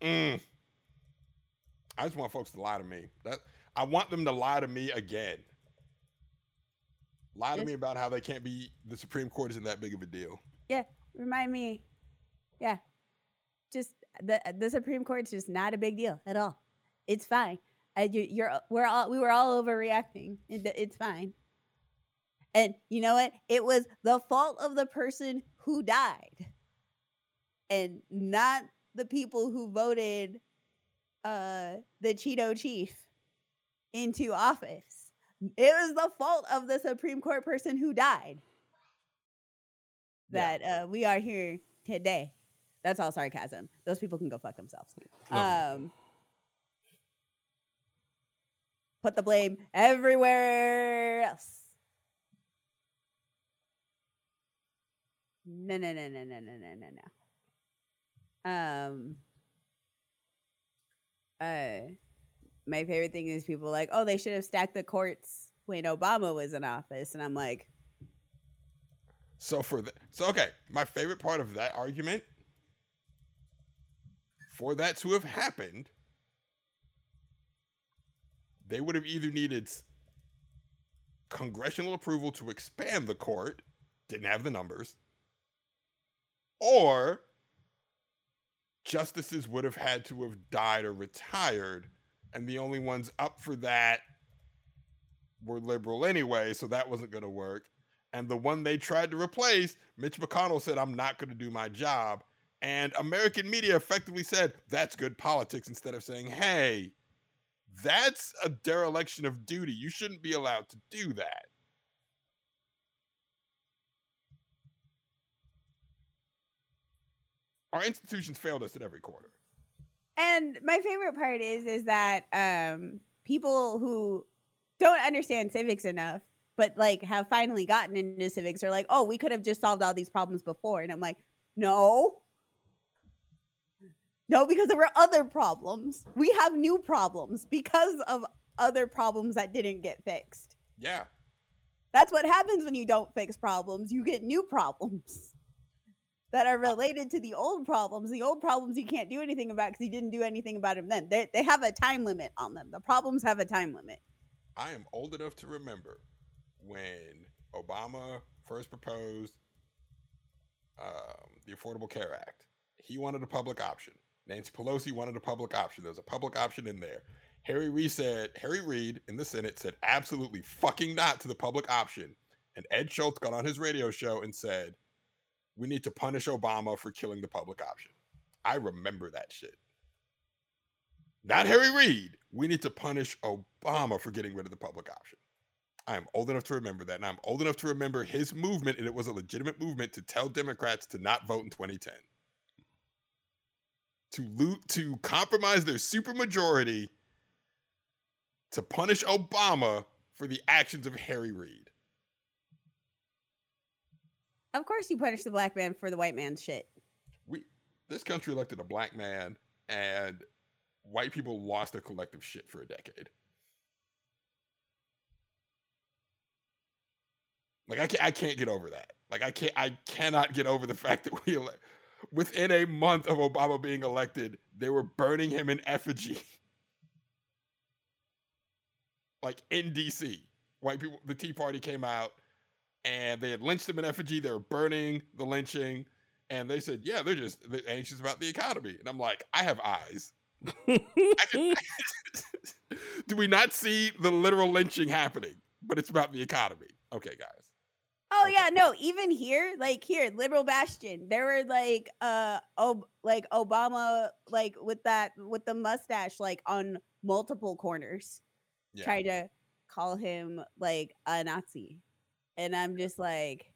Mm. I just want folks to lie to me. That I want them to lie to me again. Lie to me about how they can't be the Supreme Court isn't that big of a deal. Yeah, remind me yeah just the the supreme court's just not a big deal at all it's fine uh, you, you're we're all we were all overreacting it, it's fine and you know what it was the fault of the person who died and not the people who voted uh the cheeto chief into office it was the fault of the supreme court person who died Yeah. that uh, we are here today. That's all sarcasm. Those people can go fuck themselves. No. Um, put the blame everywhere else. No, no, no, no, no, no, no, no, no. Um, uh, my favorite thing is people like, oh, they should have stacked the courts when Obama was in office, and I'm like, So for the so okay, my favorite part of that argument for that to have happened, they would have either needed congressional approval to expand the court, didn't have the numbers, or justices would have had to have died or retired, and the only ones up for that were liberal anyway, so that wasn't going to work. And the one they tried to replace, Mitch McConnell said, I'm not going to do my job. And American media effectively said, that's good politics instead of saying, hey, that's a dereliction of duty. You shouldn't be allowed to do that. Our institutions failed us at every quarter. and my favorite part is is that um people who don't understand civics enough but like have finally gotten into civics are like oh we could have just solved all these problems before. And i'm like no. No because there were other problems. We have new problems because of other problems that didn't get fixed. Yeah. that's what happens when you don't fix problems. You get new problems that are related to the old problems. The old problems you can't do anything about because you didn't do anything about them then. They, they have a time limit on them. The problems have a time limit. I am old enough to remember when Obama first proposed um, the Affordable Care Act. He wanted a public option. Nancy Pelosi wanted a public option. There was a public option in there. Harry Reid said, Harry Reid in the Senate said absolutely fucking not to the public option. And Ed Schultz got on his radio show and said, we need to punish Obama for killing the public option. I remember that shit. Not Harry Reid. We need to punish Obama for getting rid of the public option. I am old enough to remember that. And I'm old enough to remember his movement, and it was a legitimate movement to tell Democrats to not vote in 2010. To loot, to compromise their supermajority to punish Obama for the actions of Harry Reid. Of course, you punish the black man for the white man's shit. We this country elected a black man, and white people lost their collective shit for a decade. Like I can't, I can't get over that. Like I can't, I cannot get over the fact that we, within a month of Obama being elected, they were burning him in effigy. like in D.C., white people, the Tea Party came out, and they had lynched him in effigy. They were burning the lynching, and they said, "Yeah, they're just they're anxious about the economy." And I'm like, I have eyes. Do we not see the literal lynching happening? But it's about the economy. Okay, guys. Oh yeah, no, even here, like here, liberal bastion, there were like uh oh like Obama like with that with the mustache like on multiple corners Yeah. trying to call him like a Nazi. And I'm just like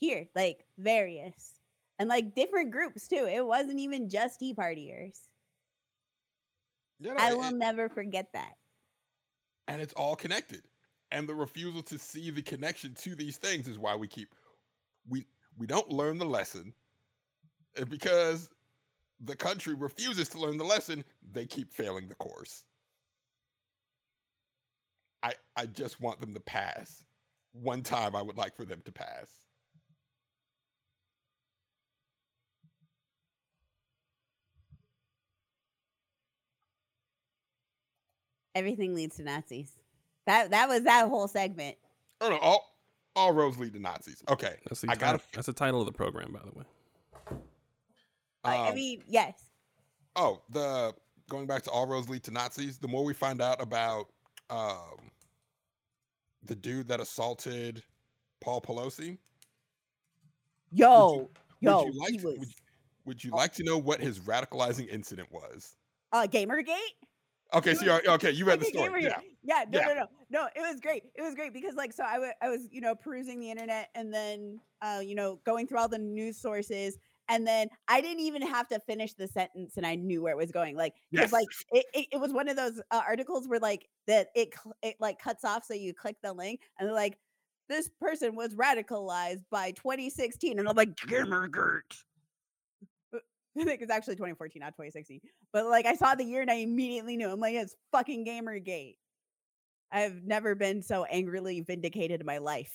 here, like various. And like different groups too. It wasn't even just Tea Partiers. You know, I will never forget that. and it's all connected. And the refusal to see the connection to these things is why we keep we we don't learn the lesson. And because the country refuses to learn the lesson, they keep failing the course. I I just want them to pass. One time I would like for them to pass. Everything leads to Nazis. That that was that whole segment. Oh no, all all roads lead to Nazis. Okay. That's the, I gotta that's the title of the program, by the way. Like, I um, mean, yes. Oh, the going back to all roads lead to Nazis. The more we find out about um, the dude that assaulted Paul Pelosi, Yo, yo, would you like was would, would you like to know what his radicalizing incident was? uh Gamergate. Okay, so you're, okay, you read the story. Yeah, Yeah, no, Yeah. no, no, no. It was great. It was great because like so I wa- I was you know perusing the internet and then uh you know going through all the news sources and then I didn't even have to finish the sentence, and I knew where it was going. Like, Yes. like it, it, it was one of those uh, articles where like that it it like cuts off, so you click the link, and they're like, this person was radicalized by 2016, and I'm like, Gamergate. I think it's actually 2014, not 2016. But like, I saw the year and I immediately knew. I'm like, it's fucking Gamergate. I've never been so angrily vindicated in my life.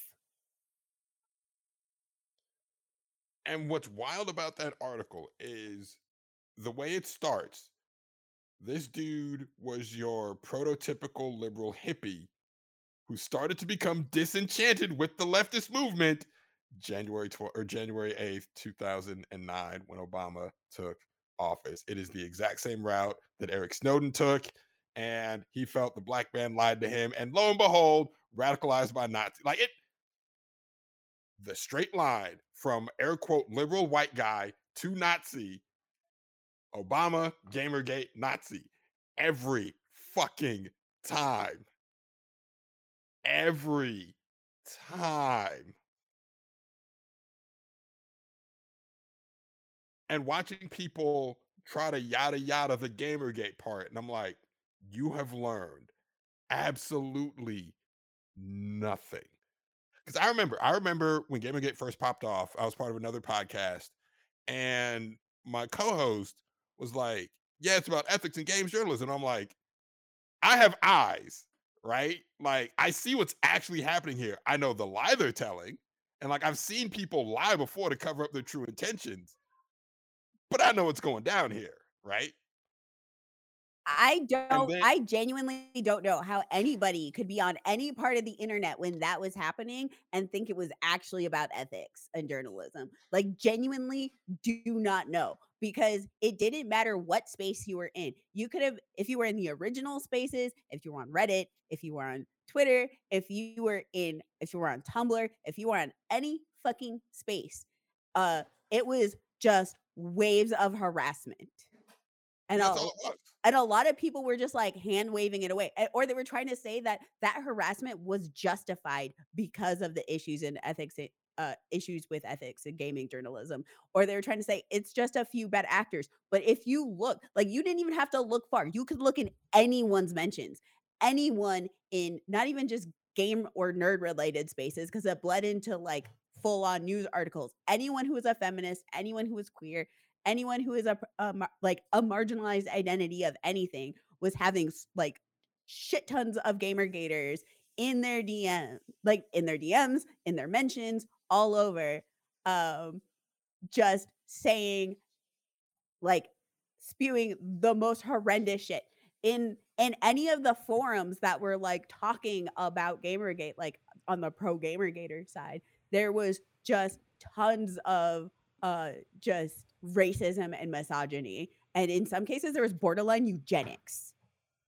And what's wild about that article is the way it starts. This dude was your prototypical liberal hippie who started to become disenchanted with the leftist movement January 12 or January 8th, 2009 when Obama took office. It is the exact same route that Eric Snowden took and he felt the black man lied to him and lo and behold radicalized by Nazi. Like it the straight line from air quote liberal white guy to Nazi, Obama, Gamergate, Nazi, every fucking time. Every time. And watching people try to yada yada the Gamergate part, and I'm like, you have learned absolutely nothing because I remember, I remember when Gamergate first popped off, I was part of another podcast, and my co-host was like, "Yeah, it's about ethics and games journalism." I'm like, I have eyes, right? Like I see what's actually happening here. I know the lie they're telling, and like I've seen people lie before to cover up their true intentions, but I know what's going down here, right? I don't, then- I genuinely don't know how anybody could be on any part of the internet when that was happening and think it was actually about ethics and journalism. Like, genuinely do not know because it didn't matter what space you were in. You could have, if you were in the original spaces, if you were on Reddit, if you were on Twitter, if you were in, if you were on Tumblr, if you were on any fucking space, uh, it was just waves of harassment. And all. And a lot of people were just like hand waving it away or they were trying to say that that harassment was justified because of the issues in ethics uh, issues with ethics and gaming journalism or they were trying to say it's just a few bad actors. But if you look like you didn't even have to look far. You could look in anyone's mentions anyone in not even just game or nerd related spaces because it bled into like full on news articles. Anyone who is a feminist anyone who is queer anyone who is a, a like a marginalized identity of anything was having like shit tons of gamer gators in their DM, like in their DMs, in their mentions, all over, um, just saying like spewing the most horrendous shit in in any of the forums that were like talking about gamergate like on the pro gamergator side there was just tons of uh just racism and misogyny and in some cases there was borderline eugenics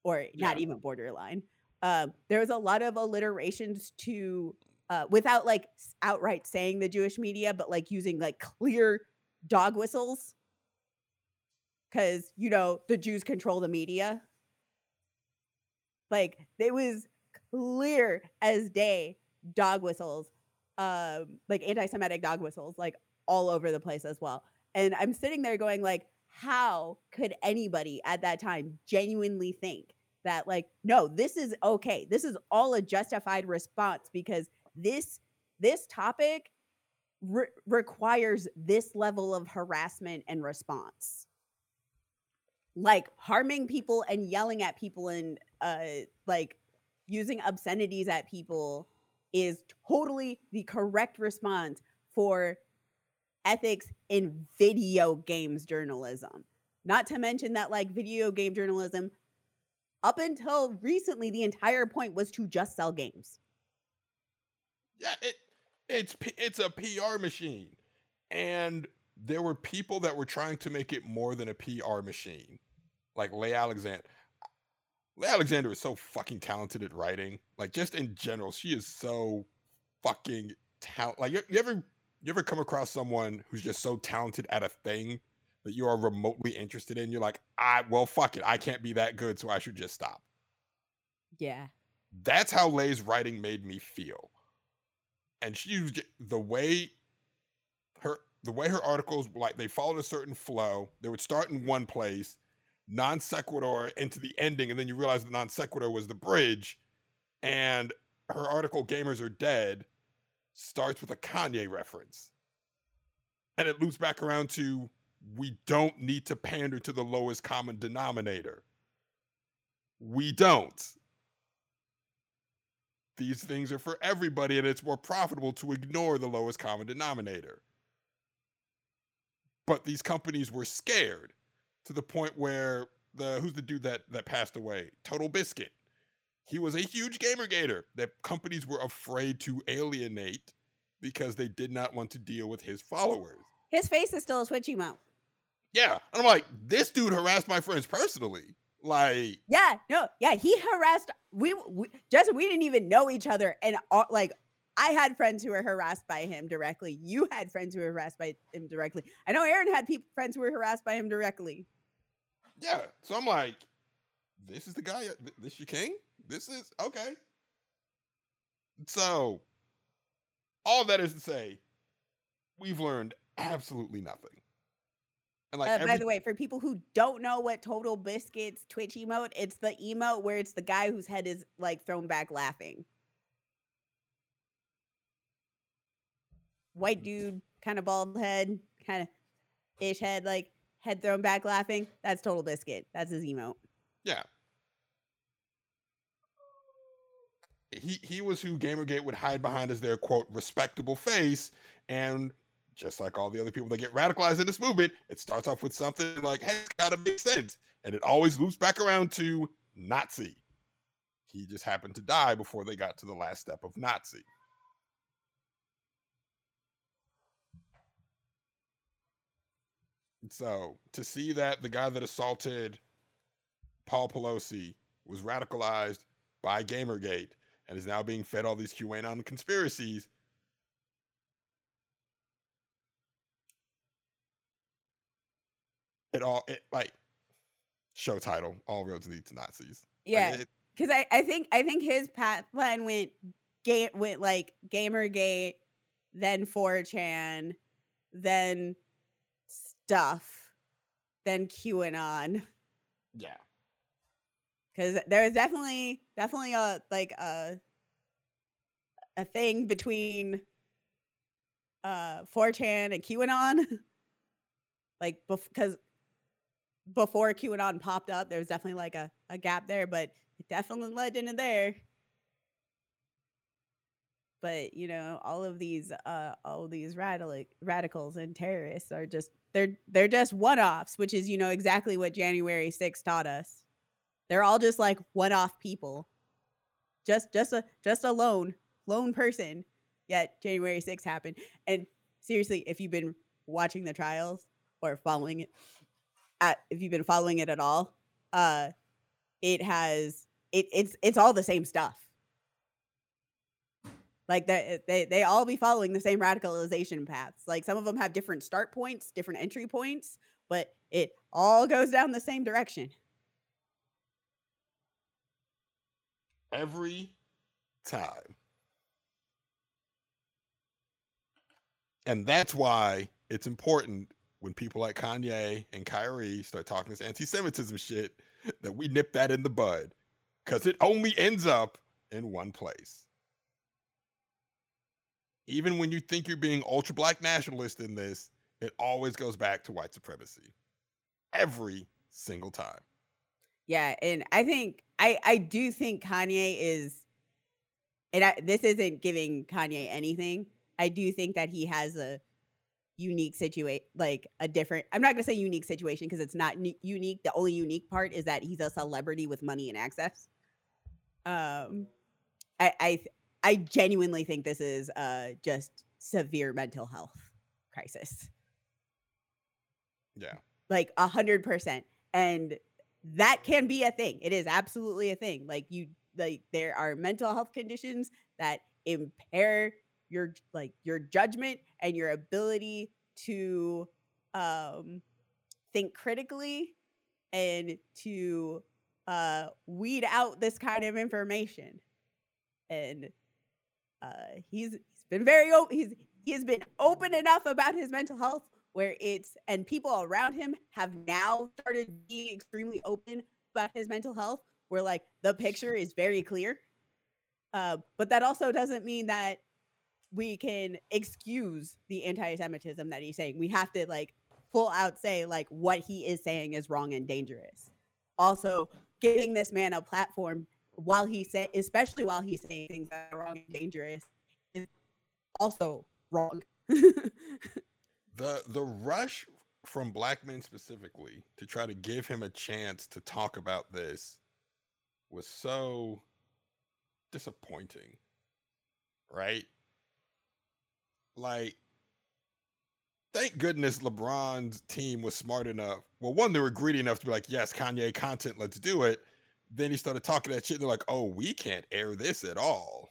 or not Yeah. even borderline. Um there was a lot of alliterations to uh without like outright saying the jewish media but like using like clear dog whistles. Because you know the jews control the media. Like it was clear as day dog whistles um like anti-semitic dog whistles like all over the place as well and i'm sitting there going like how could anybody at that time genuinely think that like no this is okay. This is all a justified response because this this topic re- requires this level of harassment and response. Like harming people and yelling at people and uh like using obscenities at people is totally the correct response for ethics in video games journalism not to mention that like video game journalism up until recently the entire point was to just sell games Yeah, it it's it's a PR machine, and there were people that were trying to make it more than a PR machine, like Leigh Alexander. Leigh Alexander is so fucking talented at writing. Like just in general, she is so fucking talent. Like you, you ever you ever come across someone who's just so talented at a thing that you are remotely interested in? You're like, I well, fuck it, I can't be that good, so I should just stop. yeah That's how Leigh's writing made me feel. And she was the way her the way her articles like they followed a certain flow. They would start in one place, non sequitur into the ending, and then you realize the non sequitur was the bridge. And her article "Gamers Are Dead" starts with a Kanye reference, and it loops back around to we don't need to pander to the lowest common denominator. We don't. These things are for everybody, and it's more profitable to ignore the lowest common denominator. But these companies were scared to the point where the who's the dude that that passed away? Total Biscuit. He was a huge gamer gator that companies were afraid to alienate because they did not want to deal with his followers. His face is still a Twitch emote. Yeah. And I'm like, this dude harassed my friends personally. Like, Yeah, no, yeah, he harassed. We, we Justin, we didn't even know each other, and all, like I had friends who were harassed by him directly. You had friends who were harassed by him directly. I know Aaron had people friends who were harassed by him directly. yeah. So I'm like, this is the guy. th- This your king? This is okay. So, all that is to say, we've learned absolutely nothing. And like, uh, by the way, for people who don't know what Total Biscuits Twitch emote, it's the emote where it's the guy whose head is like thrown back laughing. White dude, kind of bald head, kind of ish head, like head thrown back laughing. That's Total Biscuit. That's his emote. Yeah. He he was who Gamergate would hide behind as their quote respectable face, and just like all the other people that get radicalized in this movement, it starts off with something like, "Hey, it's gotta make sense," and it always loops back around to Nazi. He just happened to die before they got to the last step of Nazi. So to see that the guy that assaulted Paul Pelosi was radicalized by Gamergate and is now being fed all these QAnon conspiracies. It all it like show title, all roads lead to Nazis. Like, Yeah, it- because I, I think I think his path plan went game went like Gamergate, then 4chan, then stuff, then QAnon. yeah. Because there was definitely definitely a like a a thing between uh 4chan and QAnon. like because before QAnon popped up, there was definitely like a, a gap there, but it definitely led into there. But you know, all of these uh all these radical radicals and terrorists are just they're they're just one-offs, which is you know exactly what January 6th taught us. They're all just like one-off people. Just just a just a lone lone person. Yet January 6th happened. And seriously, if you've been watching the trials or following it at if you've been following it at all, uh it has it it's it's all the same stuff. Like they they they all be following the same radicalization paths. Like some of them have different start points, different entry points, but it all goes down the same direction. Every time. And that's why it's important when people like Kanye and Kyrie start talking this anti Semitism shit that we nip that in the bud because it only ends up in one place. Even when you think you're being ultra black nationalist in this, it always goes back to white supremacy. Every single time. Yeah, and I think I I do think Kanye is, and I, this isn't giving Kanye anything. I do think that he has a unique situation, like a different. I'm not gonna say unique situation because it's not nu- unique. The only unique part is that he's a celebrity with money and access. Um, I I I genuinely think this is uh just severe mental health crisis Yeah. like a hundred percent and that can be a thing it is absolutely a thing like you like there are mental health conditions that impair your like your judgment and your ability to um think critically and to uh weed out this kind of information. And uh he's he's been very open he's he has been open enough about his mental health where it's and people around him have now started being extremely open about his mental health where like the picture is very clear. Uh, but that also doesn't mean that we can excuse the anti-semitism that he's saying. We have to like full out say like what he is saying is wrong and dangerous. Also giving this man a platform while he say especially while he's saying things that are wrong and dangerous is also wrong the the rush from black men specifically to try to give him a chance to talk about this was so disappointing right? Like thank goodness lebron's team was smart enough. Well one they were greedy enough to be like yes kanye content let's do it. Then he started talking that shit they're like oh we can't air this at all.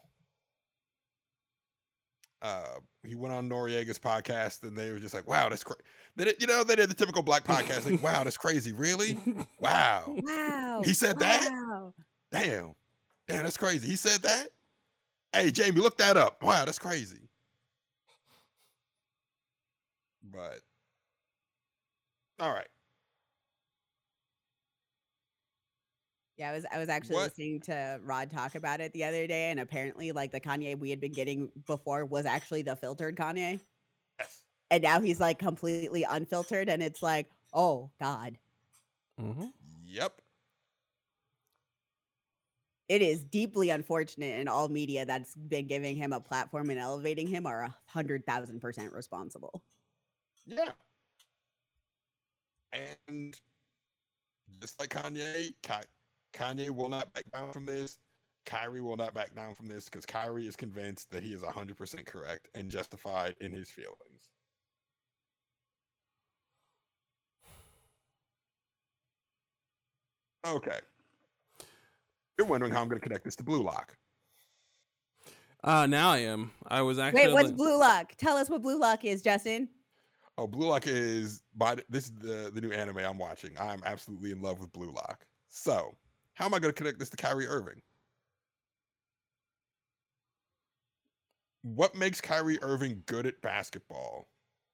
Uh, he went on Noreaga's podcast, and they were just like, "Wow, that's crazy." They did, you know, they did the typical black podcast, like, "Wow, that's crazy, really? Wow." wow He said that? Damn, damn, that's crazy. He said that. Hey, Jamie, look that up. Wow, that's crazy. But all right, Yeah, I was I was actually What- listening to Rod talk about it the other day, and apparently, like the Kanye we had been getting before was actually the filtered Kanye, yes, and now he's like completely unfiltered, and it's like, oh God, Mm-hmm. yep. it is deeply unfortunate, and all media that's been giving him a platform and elevating him are a hundred thousand percent responsible. Yeah. And just like Kanye, Ki- Kanye will not back down from this. Kyrie will not back down from this because Kyrie is convinced that he is 100% correct and justified in his feelings. Okay. You're wondering how I'm going to connect this to Blue Lock. Uh, now I am. I was actually. Wait, what's li- Blue Lock? Tell us what Blue Lock is, Justin. Oh, Blue Lock is by this is the the new anime I'm watching. I'm absolutely in love with Blue Lock. So, how am I going to connect this to Kyrie Irving? What makes Kyrie Irving good at basketball?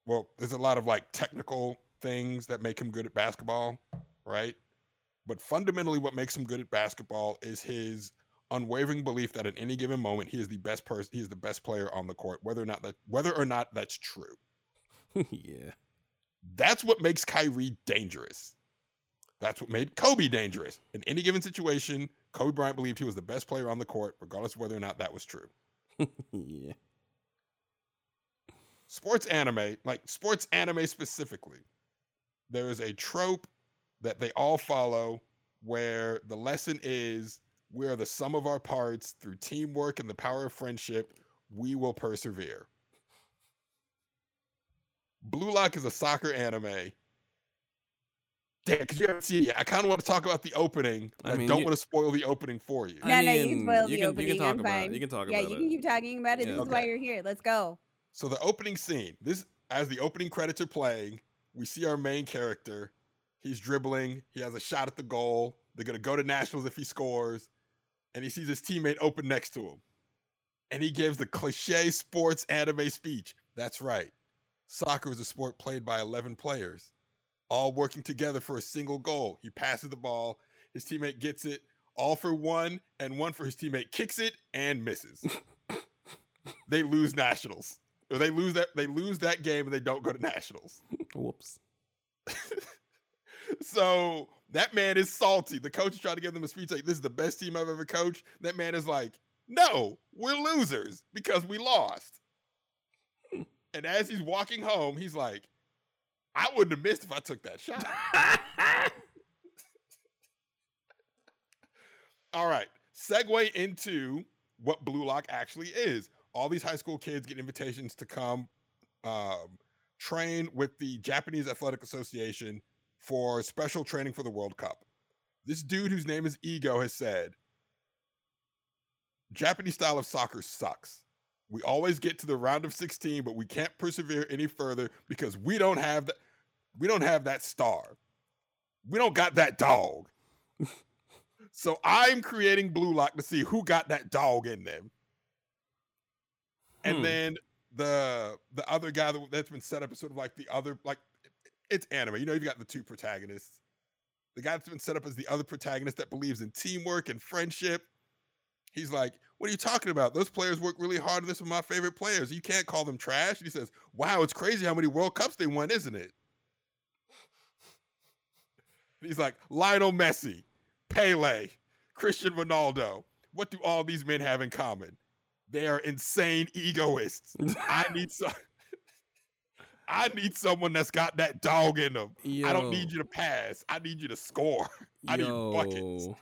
Well, there's a lot of like technical things that make him good at basketball, right? But fundamentally, what makes him good at basketball is his unwavering belief that at any given moment he is the best person, he is the best player on the court, whether or not that whether or not that's true. yeah. That's what makes Kyrie dangerous. That's what made Kobe dangerous. In any given situation, Kobe Bryant believed he was the best player on the court, regardless of whether or not that was true. yeah. Sports anime, like sports anime specifically, there is a trope that they all follow where the lesson is we are the sum of our parts through teamwork and the power of friendship, we will persevere. Blue Lock is a soccer anime. Damn, because you haven't seen it yet. I kind of want to talk about the opening. I I, don't you- want to spoil the opening for you. I no, no, you can spoil you the can- you can talk I'm about it. You can talk yeah, about you it. can keep talking about it. Yeah. This is why you're here. Let's go. So the opening scene, this as the opening credits are playing, we see our main character. He's dribbling. He has a shot at the goal. They're gonna go to nationals if he scores, and he sees his teammate open next to him, and he gives the cliche sports anime speech. That's right. Soccer is a sport played by 11 players, all working together for a single goal. He passes the ball. His teammate gets it, all for one, and one for his teammate kicks it and misses. they lose nationals. Or they lose that they lose that game and they don't go to nationals. Whoops. So that man is salty. The coach is trying to give them a speech like, "This is the best team I've ever coached." That man is like, "No, we're losers because we lost." and as he's walking home, he's like, "I wouldn't have missed if I took that shot." All right, segue into what Blue Lock actually is. All these high school kids get invitations to come um, train with the Japanese Athletic Association for special training for the World Cup. This dude, whose name is Ego, has said Japanese style of soccer sucks. We always get to the round of 16, but we can't persevere any further because we don't have that. We don't have that star. We don't got that dog. so I'm creating Blue Lock to see who got that dog in them. And Hmm. then the the other guy that, that's been set up is sort of like the other like it's anime. You know, you've got the two protagonists. The guy that's been set up as the other protagonist that believes in teamwork and friendship. He's like, "What are you talking about? Those players work really hard. This is my favorite players. You can't call them trash." And he says, "Wow, it's crazy how many World Cups they won, isn't it?" He's like, Lionel Messi, Pele, Cristiano Ronaldo. What do all these men have in common? They are insane egoists. I need some. I need someone that's got that dog in them. I don't need you to pass. I need you to score. I need buckets. Yo.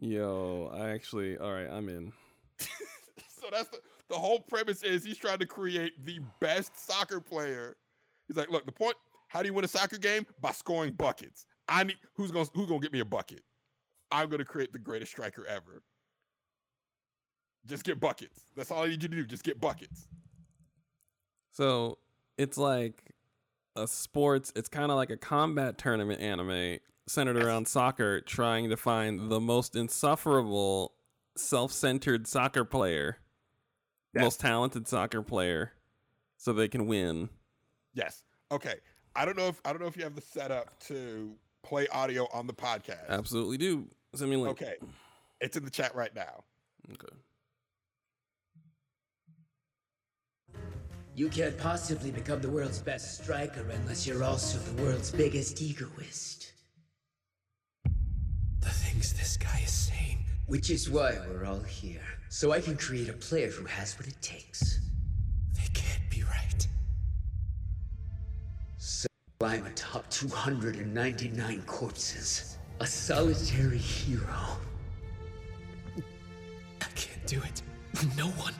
Yo, I actually, all right, I'm in. so that's the, the whole premise is he's trying to create the best soccer player. He's like, look, the point, how do you win a soccer game? By scoring buckets. I need who's gonna who's gonna get me a bucket? I'm gonna create the greatest striker ever. Just get buckets. That's all I need you to do. Just get buckets. So it's like a sports, it's kind of like a combat tournament anime centered around soccer, trying to find the most insufferable, self centered soccer player, Yes. most talented soccer player, so they can win. Yes. Okay. I don't know if I don't know if you have the setup to play audio on the podcast. Absolutely do. Send me a link. Okay. It's in the chat right now. Okay. You can't possibly become the world's best striker unless you're also the world's biggest egoist. The things this guy is saying. Which is why we're all here. So I can create a player who has what it takes. They can't be right. I'm atop 299 corpses. A solitary hero. I can't do it. No one.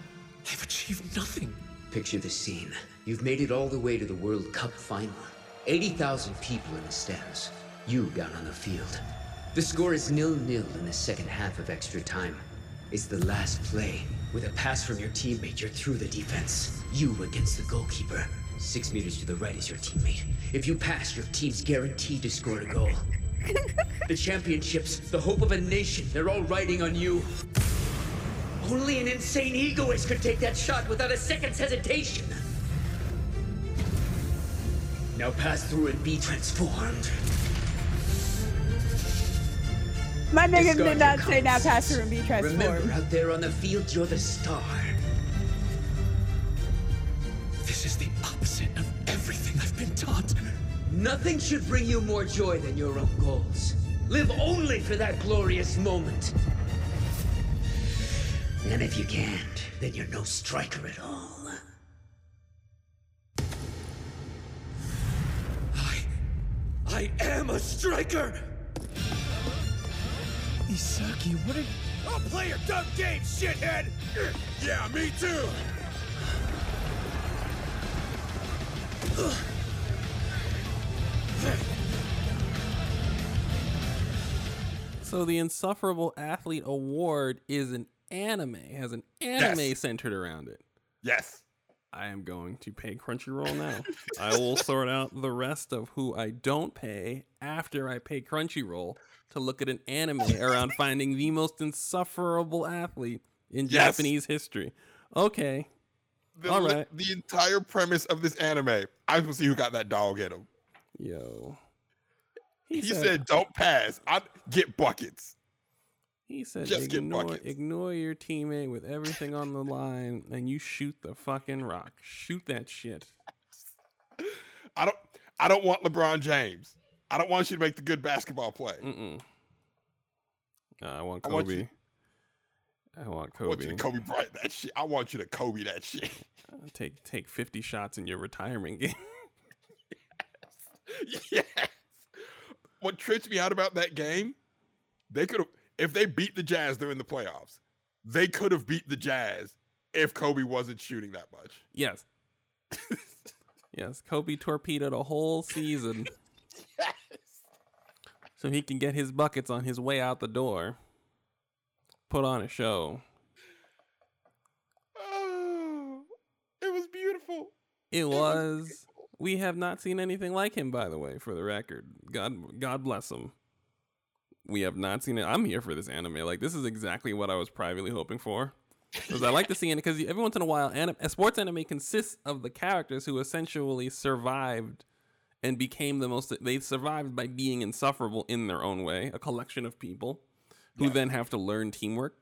I've achieved nothing. Picture the scene. You've made it all the way to the World Cup final. 80,000 people in the stands. You down on the field. The score is nil-nil in the second half of extra time. It's the last play. With a pass from your teammate, you're through the defense. You against the goalkeeper. Six meters to the right is your teammate. If you pass, your team's guaranteed to score a goal. the championships, the hope of a nation, they're all riding on you. Only an insane egoist could take that shot without a second's hesitation. Now pass through and be transformed. My nigga did not say now pass through and be transformed. Remember, out there on the field, you're the star. Taught. Nothing should bring you more joy than your own goals. Live only for that glorious moment. And if you can't, then you're no striker at all. I. I am a striker! Isagi, what are you... I'll play your dumb game, shithead! Yeah, me too! So the Insufferable Athlete Award is an anime, has an anime Yes. centered around it. Yes. I am going to pay Crunchyroll now. I will sort out the rest of who I don't pay after I pay Crunchyroll to look at an anime around finding the most insufferable athlete in Yes. Japanese history. Okay. The, All li- the entire premise of this anime, I to see who got that dog in him. Yo. He, said, "Don't pass. I get buckets." He said, Just get ignore, buckets." ignore your teammate with everything on the line and you shoot the fucking rock. Shoot that shit. I don't. I don't want LeBron James. I don't want you to make the good basketball play. Mm-mm. Nah, I want I want Kobe. you- I want I want you Kobe. to Kobe Bryant that shit. I want you to Kobe that shit. Uh, take take 50 shots in your retirement game. yes. What trips me out about that game, they could have if they beat the Jazz during the playoffs, they could have beat the Jazz if Kobe wasn't shooting that much. yes. yes, Kobe torpedoed a whole season Yes. so he can get his buckets on his way out the door. Put on a show. Oh, it was beautiful. It was. We have not seen anything like him by the way for the record. God God bless him. We have not seen it. I'm here for this anime. Like this is exactly what I was privately hoping for. Because I like to see it because every once in a while, anim- a sports anime consists of the characters who essentially survived and became the most. They survived by being insufferable in their own way. A collection of people who Yeah. then have to learn teamwork.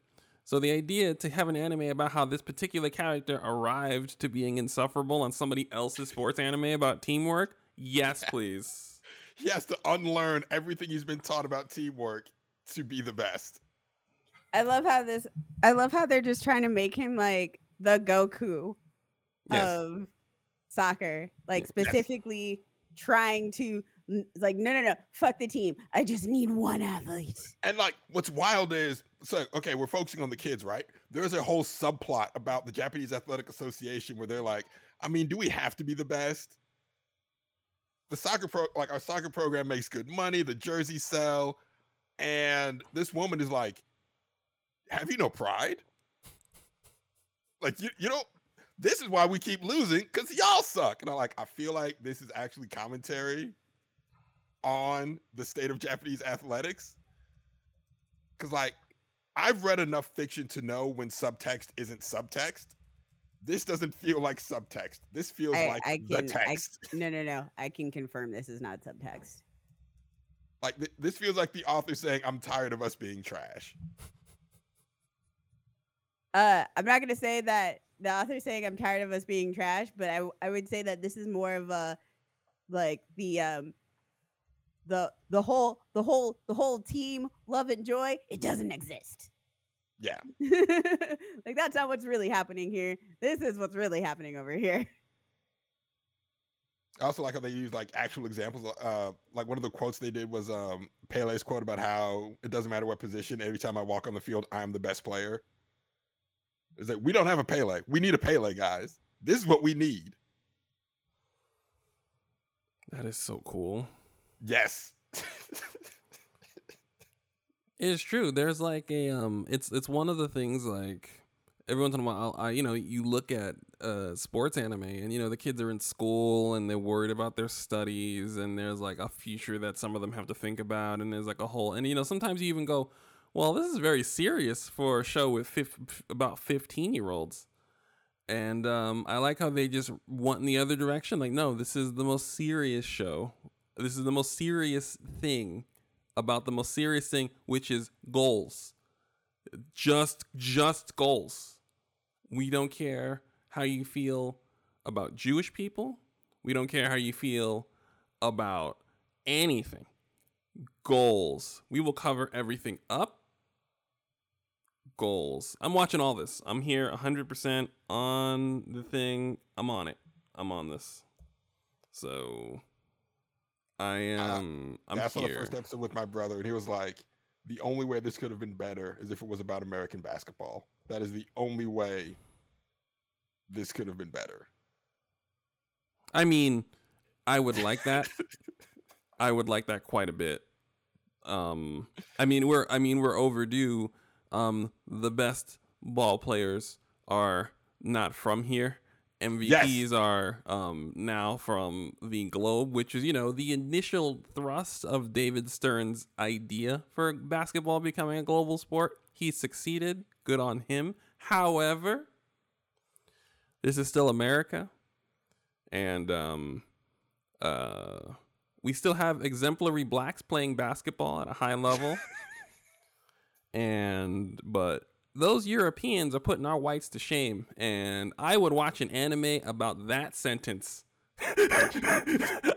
So the idea to have an anime about how this particular character arrived to being insufferable on somebody else's sports anime about teamwork, yes, please. He has to unlearn everything he's been taught about teamwork to be the best. I love how this. I love how they're just trying to make him like the Goku Yes. of soccer, like Yes. specifically trying to n- like no no no fuck the team. I just need one athlete. And like, what's wild is so okay, we're focusing on the kids, right? There's a whole subplot about the Japanese Athletic Association where they're like, I mean, do we have to be the best? The soccer pro, like our soccer program makes good money, the jerseys sell, and this woman is like, have you no pride? Like you, you don't. This is why we keep losing because y'all suck. And I'm like, I feel like this is actually commentary on the state of Japanese athletics. Cause like I've read enough fiction to know when subtext isn't subtext. This doesn't feel like subtext. This feels I- like I the can- I- text. No no no. I can confirm this is not subtext. Like th- this feels like the author saying, "I'm tired of us being trash." Uh, I'm not gonna say that the author's saying I'm tired of us being trash, but I I would say that this is more of a like the um the the whole the whole the whole team love and joy. It doesn't exist. Yeah, like that's not what's really happening here. This is what's really happening over here. I also like how they use like actual examples. Uh, like one of the quotes they did was um Pele's quote about how it doesn't matter what position. Every time I walk on the field, I'm the best player. Is that we don't have a Pele. We need a Pele, guys. This is what we need. That is so cool. Yes. It's true. There's like a um it's it's one of the things like every once in a while I you know, you look at uh sports anime and you know the kids are in school and they're worried about their studies and there's like a future that some of them have to think about and there's like a whole and you know sometimes you even go, "Well, this is very serious for a show with fif- about 15-year-olds." And um I like how they just went in the other direction like, "No, this is the most serious show. This is the most serious thing." about the most serious thing, which is goals. Just just goals. We don't care how you feel about Jewish people. We don't care how you feel about anything. Goals. We will cover everything up. Goals. I'm watching all this. I'm here 100% on the thing. I'm on it. I'm on this. So I am I'm Yeah, I saw here. the first episode with my brother, and he was like, "The only way this could have been better is if it was about American basketball. That is the only way this could have been better." I mean, I would like that. I would like that quite a bit. Um, I mean, we're I mean we're overdue. Um, the best ball players are not from here. MVPs are um now from the Globe, which is you know the initial thrust of David Stern's idea for basketball becoming a global sport. He succeeded. Good on him. However, this is still America and um, uh, we still have exemplary blacks playing basketball at a high level. and but those Europeans are putting our whites to shame, and I would watch an anime about that sentence.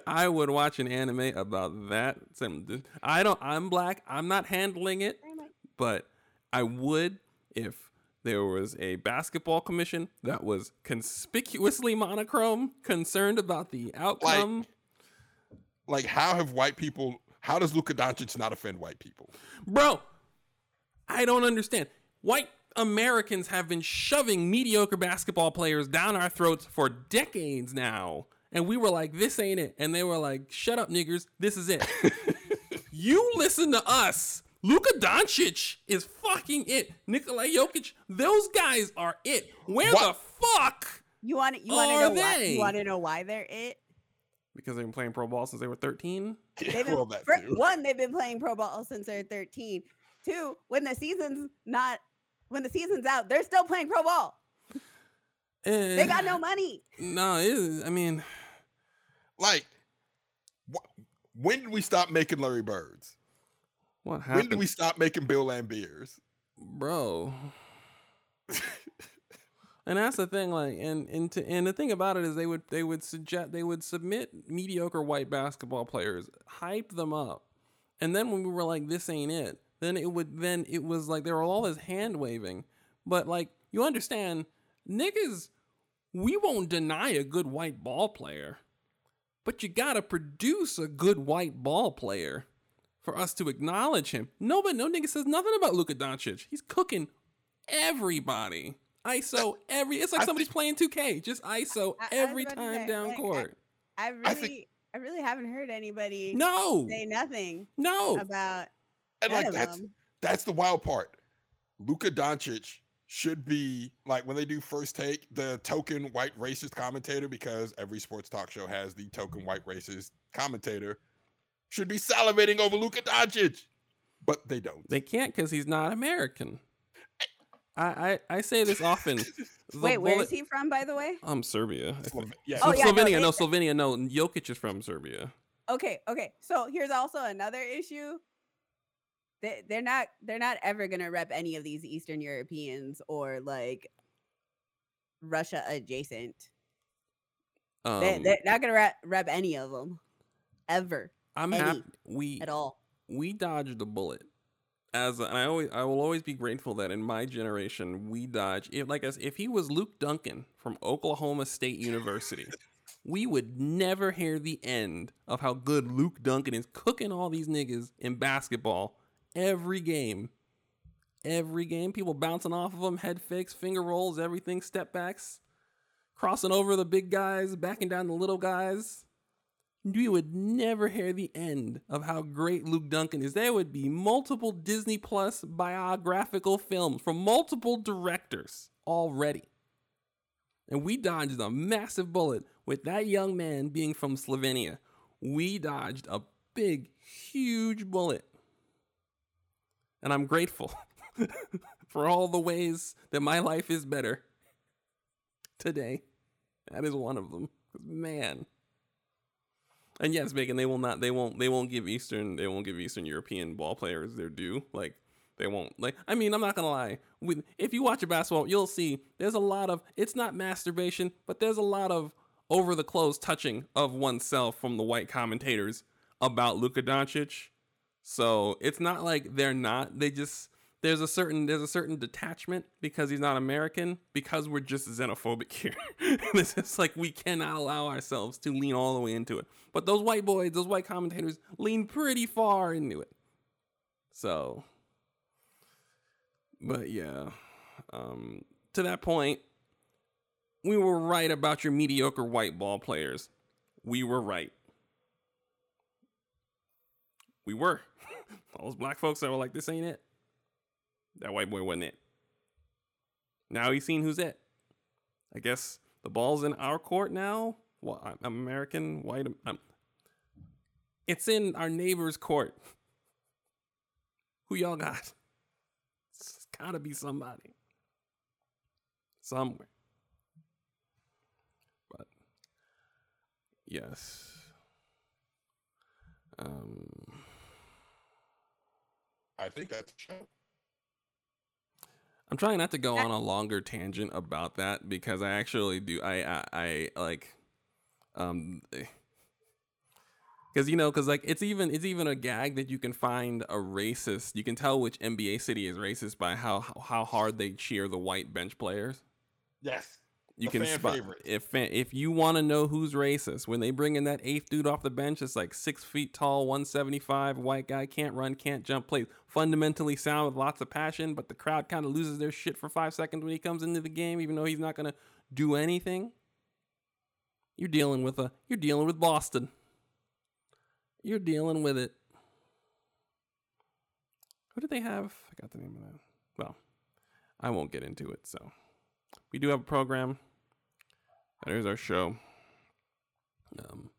I would watch an anime about that sentence. I don't. I'm black. I'm not handling it, but I would if there was a basketball commission that was conspicuously monochrome, concerned about the outcome. Like, how have white people? How does Luka Doncic not offend white people? Bro, I don't understand. White Americans have been shoving mediocre basketball players down our throats for decades now. And we were like, this ain't it. And they were like, shut up, niggers. This is it. you listen to us. Luka Doncic is fucking it. Nikola Jokic, those guys are it. Where What? the fuck? You want to you want to Are know why? they? You want to know why they're it? Because they've been playing pro ball since they were 13. They've been, well, that for- too. one, they've been playing pro ball since they're 13. Two, when the season's not when the season's out, they're still playing pro ball. They got no money. No, it is, I mean, Like, wh- when did we stop making Larry Birds? what happened? When did we stop making Bill Laimbeers? bro? and that's the thing, like, and and to, and the thing about it is they would they would suggest they would submit mediocre white basketball players, hype them up, and then when we were like, this ain't it, then it would then it was like there were all this hand waving, but like you understand, niggas, we won't deny a good white ball player, but you gotta produce a good white ball player for us to acknowledge him. No, but no nigga says nothing about Luka Doncic. He's cooking everybody. ISO every. It's like I somebody's playing 2K. Just ISO I- I every time say, down like, court. I really, I I, really haven't heard anybody No, say nothing no. about And like that's them. that's the wild part. Luka Doncic should be like when they do first take the token white racist commentator because every sports talk show has the token white racist commentator should be salivating over Luka Doncic, but they don't. They can't because he's not American. I, I, I say this often. Wait, where bullet- is he from, by the way? Um, Serbia. I think. Slove- yeah, Oh, Slo- yeah, no, Slovenia. No, it- Slovenia. No, Jokic is from Serbia. Okay, okay. So here's also another issue. They they're not they're not ever gonna rep any of these Eastern Europeans or like Russia adjacent. Um, they, they're not gonna rep, rep any of them ever I'm happy. We at all. we dodged a bullet. As a, and I always, I will always be grateful that in my generation we dodged. If like as if he was Luke Duncan from Oklahoma State University, we would never hear the end of how good Luke Duncan is cooking all these niggas in basketball every game. Every game, people bouncing off of him, head fakes, finger rolls, everything, step backs, crossing over the big guys, backing down the little guys you would never hear the end of how great Luke Duncan is. There would be multiple Disney Plus biographical films from multiple directors already. And we dodged a massive bullet with that young man being from Slovenia. We dodged a big, huge bullet. And I'm grateful for all the ways that my life is better today. That is one of them. Man. And yes, Megan, they will not they won't they won't give Eastern they won't give Eastern European ball players their due. Like they won't like I mean, I'm not gonna lie. With if you watch a basketball, you'll see there's a lot of it's not masturbation, but there's a lot of over the clothes touching of oneself from the white commentators about Luka Doncic. So it's not like they're not. They just there's a certain there's a certain detachment because he's not American because we're just xenophobic here. it's just like we cannot allow ourselves to lean all the way into it. But those white boys, those white commentators lean pretty far into it. So but yeah. Um to that point, we were right about your mediocre white ball players. We were right. We were. All those black folks that were like, this ain't it. That white boy wasn't it. Now he's seen who's it. I guess the ball's in our court now. Well, I'm American, white. I'm, it's in our neighbor's court. Who y'all got? It's gotta be somebody. Somewhere. But, yes. Um, I think that's a show. I'm trying not to go on a longer tangent about that because I actually do. I I, I like, um, because you know, because like it's even it's even a gag that you can find a racist. You can tell which NBA city is racist by how how hard they cheer the white bench players. Yes. You A can spot favorite. if if you want to know who's racist when they bring in that eighth dude off the bench. It's like six feet tall, one seventy five, white guy, can't run, can't jump, plays fundamentally sound with lots of passion, but the crowd kind of loses their shit for five seconds when he comes into the game, even though he's not gonna do anything. You're dealing with a you're dealing with Boston. You're dealing with it. Who did they have? I got the name of that. Well, I won't get into it. So we do have a program. There's our show. Um,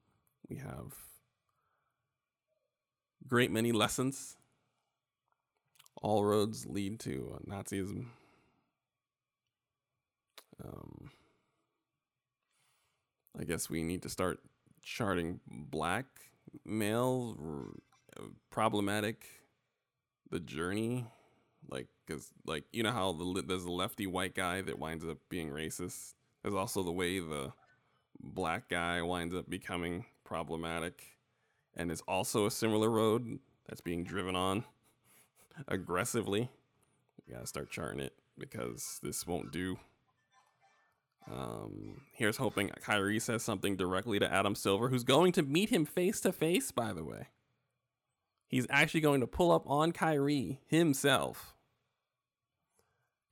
we have great many lessons. All roads lead to Nazism. Um, I guess we need to start charting black male r- problematic the journey like because like you know how the, there's a lefty white guy that winds up being racist there's also the way the black guy winds up becoming problematic and is also a similar road that's being driven on aggressively we gotta start charting it because this won't do um, here's hoping Kyrie says something directly to Adam Silver, who's going to meet him face to face, by the way. He's actually going to pull up on Kyrie himself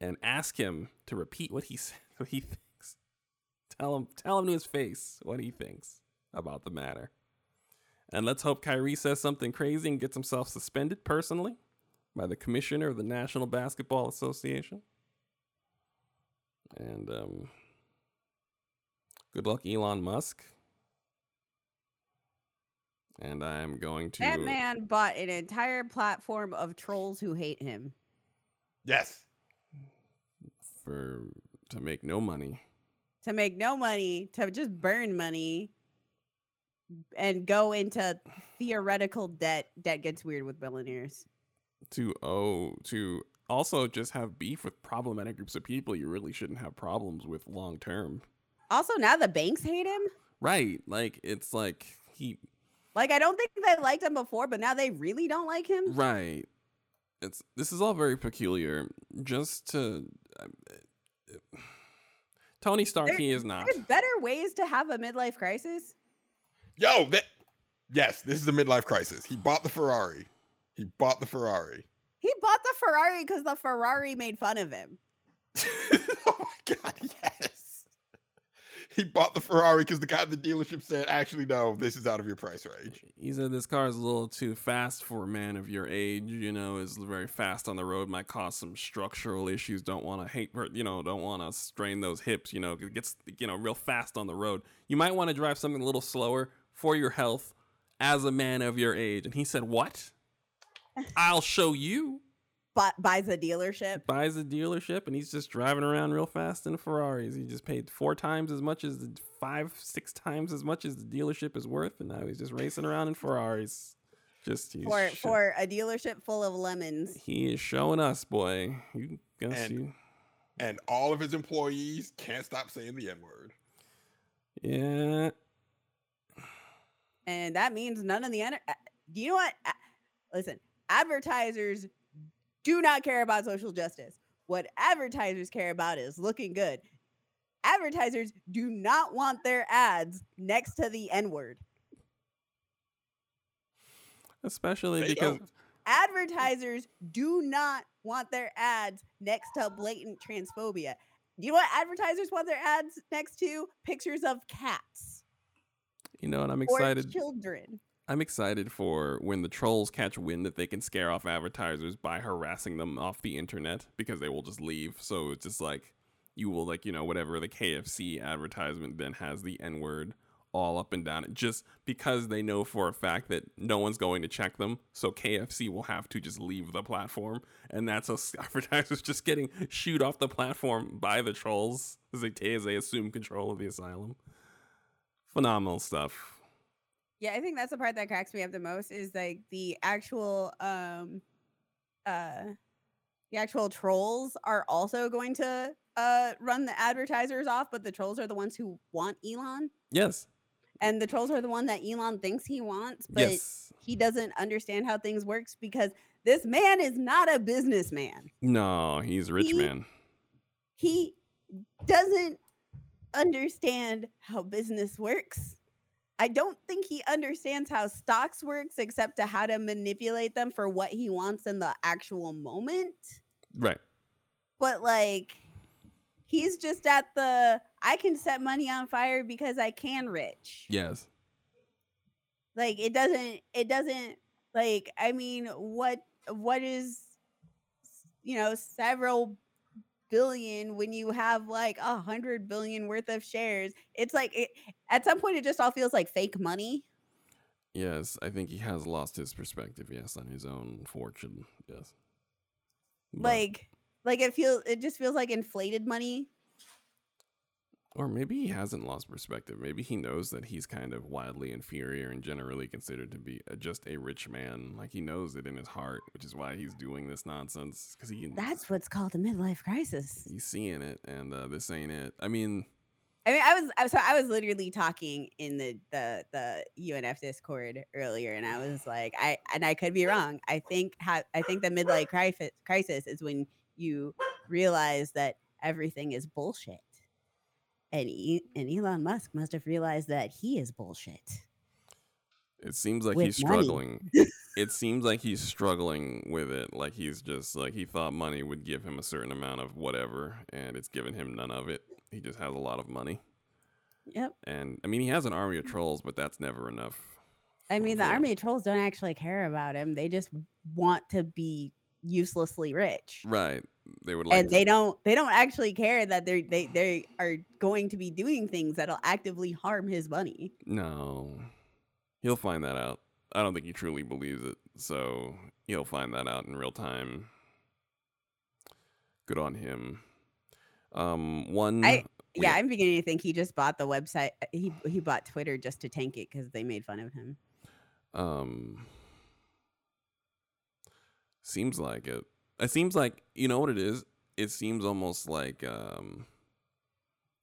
and ask him to repeat what he said, what he thinks. Tell him, tell him to his face what he thinks about the matter. And let's hope Kyrie says something crazy and gets himself suspended personally by the commissioner of the National Basketball Association. And um, good luck, Elon Musk. And I'm going to. That man bought an entire platform of trolls who hate him. Yes. for to make no money. To make no money, to just burn money and go into theoretical debt. Debt gets weird with billionaires. To oh to also just have beef with problematic groups of people you really shouldn't have problems with long term. Also, now the banks hate him. Right. Like it's like he Like, I don't think they liked him before, but now they really don't like him. right. It's this is all very peculiar. Just to uh, Tony Stark, There- he is not. There's better ways to have a midlife crisis. Yo, that yes, this is a midlife crisis. He bought the Ferrari. He bought the Ferrari. He bought the Ferrari because the Ferrari made fun of him. oh my god, yes. He bought the Ferrari because the guy at the dealership said, actually, no, this is out of your price range. He said this car is a little too fast for a man of your age. You know, is very fast on the road. Might cause some structural issues. Don't want to hate, you know, don't want to strain those hips. You know, it gets you know real fast on the road. You might want to drive something a little slower for your health as a man of your age. And he said, "What? I'll show you." But buys a dealership. Buys a dealership, and he's just driving around real fast in Ferraris. He just paid four times as much as the five, six times as much as the dealership is worth, and now he's just racing around in Ferraris. Just he's For, sho- for a dealership full of lemons. he is showing us, boy. You guess And- you, And all of his employees can't stop saying the N word. yeah. and that means none of the enter- uh, do you know what listen advertisers do not care about social justice. What advertisers care about is looking good. Advertisers do not want their ads next to the n word Especially because advertisers do not want their ads next to blatant transphobia. You know what advertisers want their ads next to? Pictures of cats. You know, and I'm or excited. children I'm excited for when the trolls catch wind that they can scare off advertisers by harassing them off the internet because they will just leave. So it's just like you will like, you know, whatever the KFC advertisement then has the N word all up and down it just because they know for a fact that no one's going to check them. So KFC will have to just leave the platform. And that's us advertisers just getting shoot off the platform by the trolls as they, as they assume control of the asylum. Phenomenal stuff. Yeah, I think that's the part that cracks me up the most is like the actual um uh the actual trolls are also going to uh run the advertisers off, but the trolls are the ones who want Elon. Yes. And the trolls are the one that Elon thinks he wants, but yes. he doesn't understand how things works because this man is not a businessman. No, he's a rich He- man. He doesn't understand how business works. I don't think he understands how stocks works except to how to manipulate them for what he wants in the actual moment. Right. But like he's just at the I can set money on fire because I can rich. Yes. Like it doesn't it doesn't like I mean what what is you know several billion when you have like a hundred billion worth of shares it's like it, at some point it just all feels like fake money Yes. I think he has lost his perspective, yes, on his own fortune. Yes. But like like it feels it just feels like inflated money Or maybe he hasn't lost perspective. Maybe he knows that he's kind of wildly inferior and generally considered to be a, just a rich man. Like he knows it in his heart, which is why he's doing this nonsense. Because he That's what's called a midlife crisis. he's seeing it, and uh, this ain't it. I mean, I mean, I was I was- so I was literally talking in the the the UNF Discord earlier, and I was like, I and I could be wrong. I think ha- I think the midlife crisis crisis is when you realize that everything is bullshit, and e- and Elon Musk must have realized that he is bullshit. it seems like he's struggling. it seems like he's struggling with it. Like he's just like he thought money would give him a certain amount of whatever, and it's given him none of it. He just has a lot of money, Yep. and I mean he has an army of trolls, but that's never enough. I mean, the army of trolls don't actually care about him. They just want to be uselessly rich. Right? They would like and they don't they don't actually care that they're they they are going to be doing things that'll actively harm his money No. He'll find that out. I don't think he truly believes it. So he'll find that out in real time. Good on him. Um one I- yeah Yeah. i'm beginning to think he just bought the website uh, he he bought twitter just to tank it because they made fun of him um seems like it. It seems like you know what it is? It seems almost like um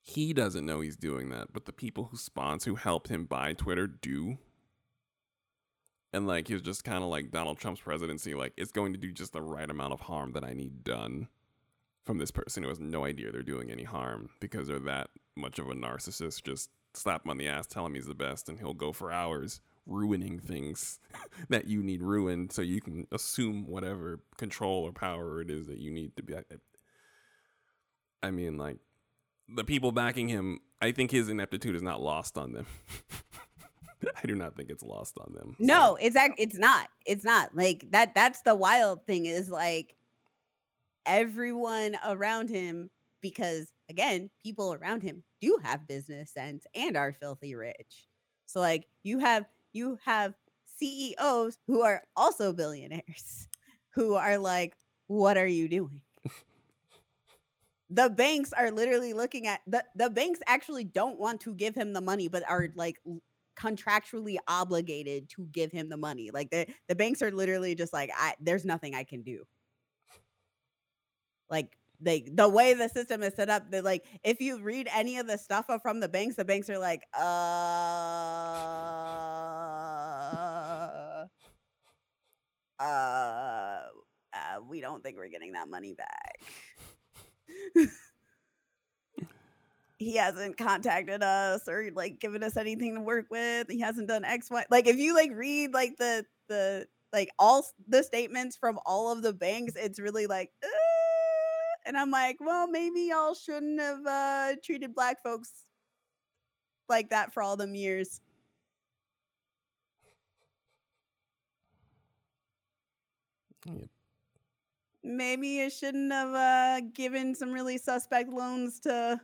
he doesn't know he's doing that, but the people who sponsor who helped him buy Twitter do. And like he's just kind of like Donald Trump's presidency, like it's going to do just the right amount of harm that I need done from this person who has no idea they're doing any harm because they're that much of a narcissist. Just slap him on the ass, tell him he's the best, and he'll go for hours ruining things that you need ruined so you can assume whatever control or power it is that you need to be. I mean, like the people backing him, I think his ineptitude is not lost on them. I do not think it's lost on them. So- no it's act it's not it's not like that that's the wild thing is like everyone around him because again people around him do have business sense and are filthy rich so like you have you have ceos who are also billionaires who are like what are you doing? The banks are literally looking at the the banks actually don't want to give him the money but are like contractually obligated to give him the money. Like the the banks are literally just like i there's nothing i can do. Like like the way the system is set up that like if you read any of the stuff from the banks the banks are like uh uh uh we don't think we're getting that money back. He hasn't contacted us or like given us anything to work with. He hasn't done x y like if you like read like the the like all the statements from all of the banks it's really like and i'm like well maybe y'all shouldn't have uh treated black folks like that for all them years Yep. maybe you shouldn't have uh given some really suspect loans to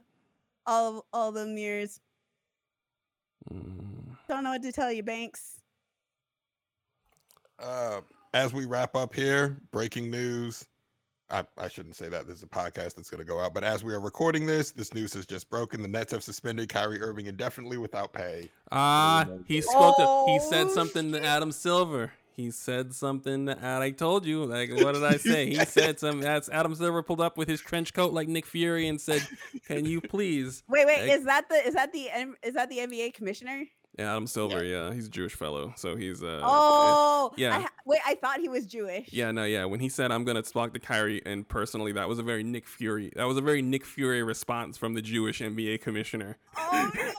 all of all them years Mm. don't know what to tell you banks Uh, as we wrap up here, breaking news. I, I shouldn't say that. This is a podcast that's going to go out. But as we are recording this, this news has just broken. The Nets have suspended Kyrie Irving indefinitely without pay. Ah, Oh, he spoke. To, he said Oh, something to Adam Silver. He said something. To, Ad- I told you. Like, what did I say? He said something. That's Adam Silver pulled up with his trench coat like Nick Fury and said, "Can you please?" Wait, wait, Like- is that the is that the is that the NBA commissioner? Yeah, Adam Silver. Yeah, he's a Jewish fellow, so he's uh. Oh, yeah. I ha- wait, I thought he was Jewish. Yeah, no, yeah. When he said I'm gonna talk to Kyrie, and personally, that was a very Nick Fury. That was a very Nick Fury response from the Jewish NBA commissioner. Oh, no.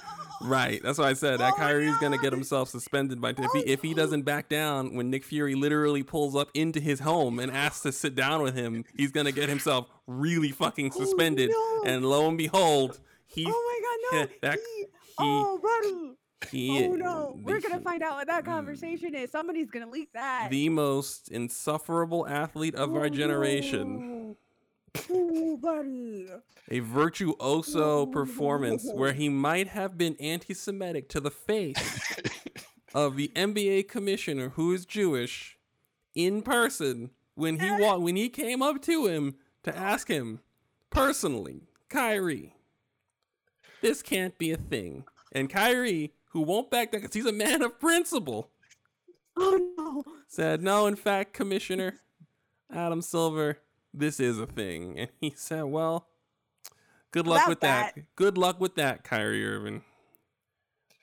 Right. That's why I said that Oh Kyrie's gonna get himself suspended by if Oh he if he doesn't back down when Nick Fury literally pulls up into his home and asks to sit down with him, he's gonna get himself really fucking suspended. Oh, no. And lo and behold, he Oh my God, no! that he, he oh, buddy! He Oh no! We're gonna find out what that Mm. conversation is. Somebody's gonna leak that. the most insufferable athlete of our Oh, generation. no. Oh, buddy! A virtuoso Oh, performance where he might have been anti-Semitic to the face of the NBA commissioner who is Jewish in person when he wa- when he came up to him to ask him personally, Kyrie, This can't be a thing. And Kyrie, who won't back down because he's a man of principle, Oh no. said, No, in fact, Commissioner Adam Silver, this is a thing. And he said, Well, good luck About with that. that. Good luck with that, Kyrie Irving.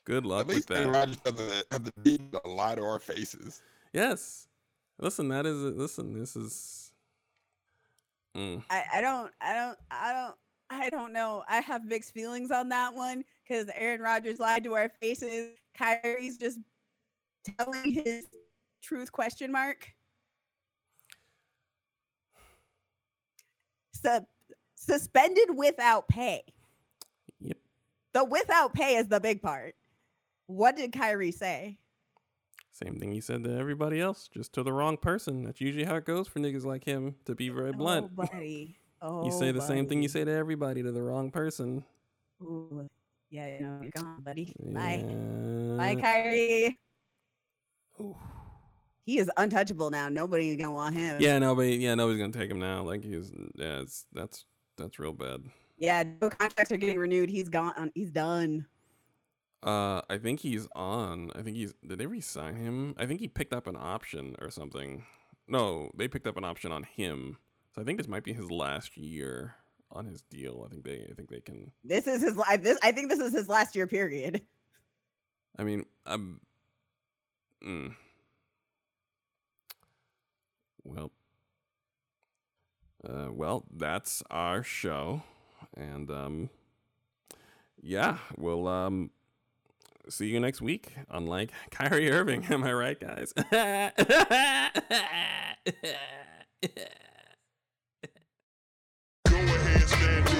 Good luck At with least Aaron that. Rodgers doesn't have the need to lie to our faces. Yes. Listen, that is listen, this is Mm. I, I don't I don't I don't I don't know. I have mixed feelings on that one because Aaron Rodgers lied to our faces. Kyrie's just telling his truth question mark. Sub- suspended without pay. Yep. The without pay is the big part. What did Kyrie say? Same thing he said to everybody else, just to the wrong person. That's usually how it goes for niggas like him, to be very blunt. Oh, you say the same thing you say to everybody, to the wrong person. Ooh. Yeah, you know, you're gone, buddy. Bye. Bye, Yeah. Kyrie. Ooh. He is untouchable now. Nobody's gonna want him. Yeah, nobody. Yeah, nobody's gonna take him now. Like he's. Yeah, it's that's that's real bad. Yeah, no contracts are getting renewed. He's gone. He's done. Uh, I think he's on. I think he's. Did they re-sign him? I think he picked up an option or something. No, they picked up an option on him. So I think this might be his last year on his deal. I think they. I think they can. This is his life. This I think this is his last year period. I mean, I'm. Mm. Well. Uh, well, that's our show, and um, yeah, we'll um, see you next week. Unlike Kyrie Irving, am I right, guys? handstand.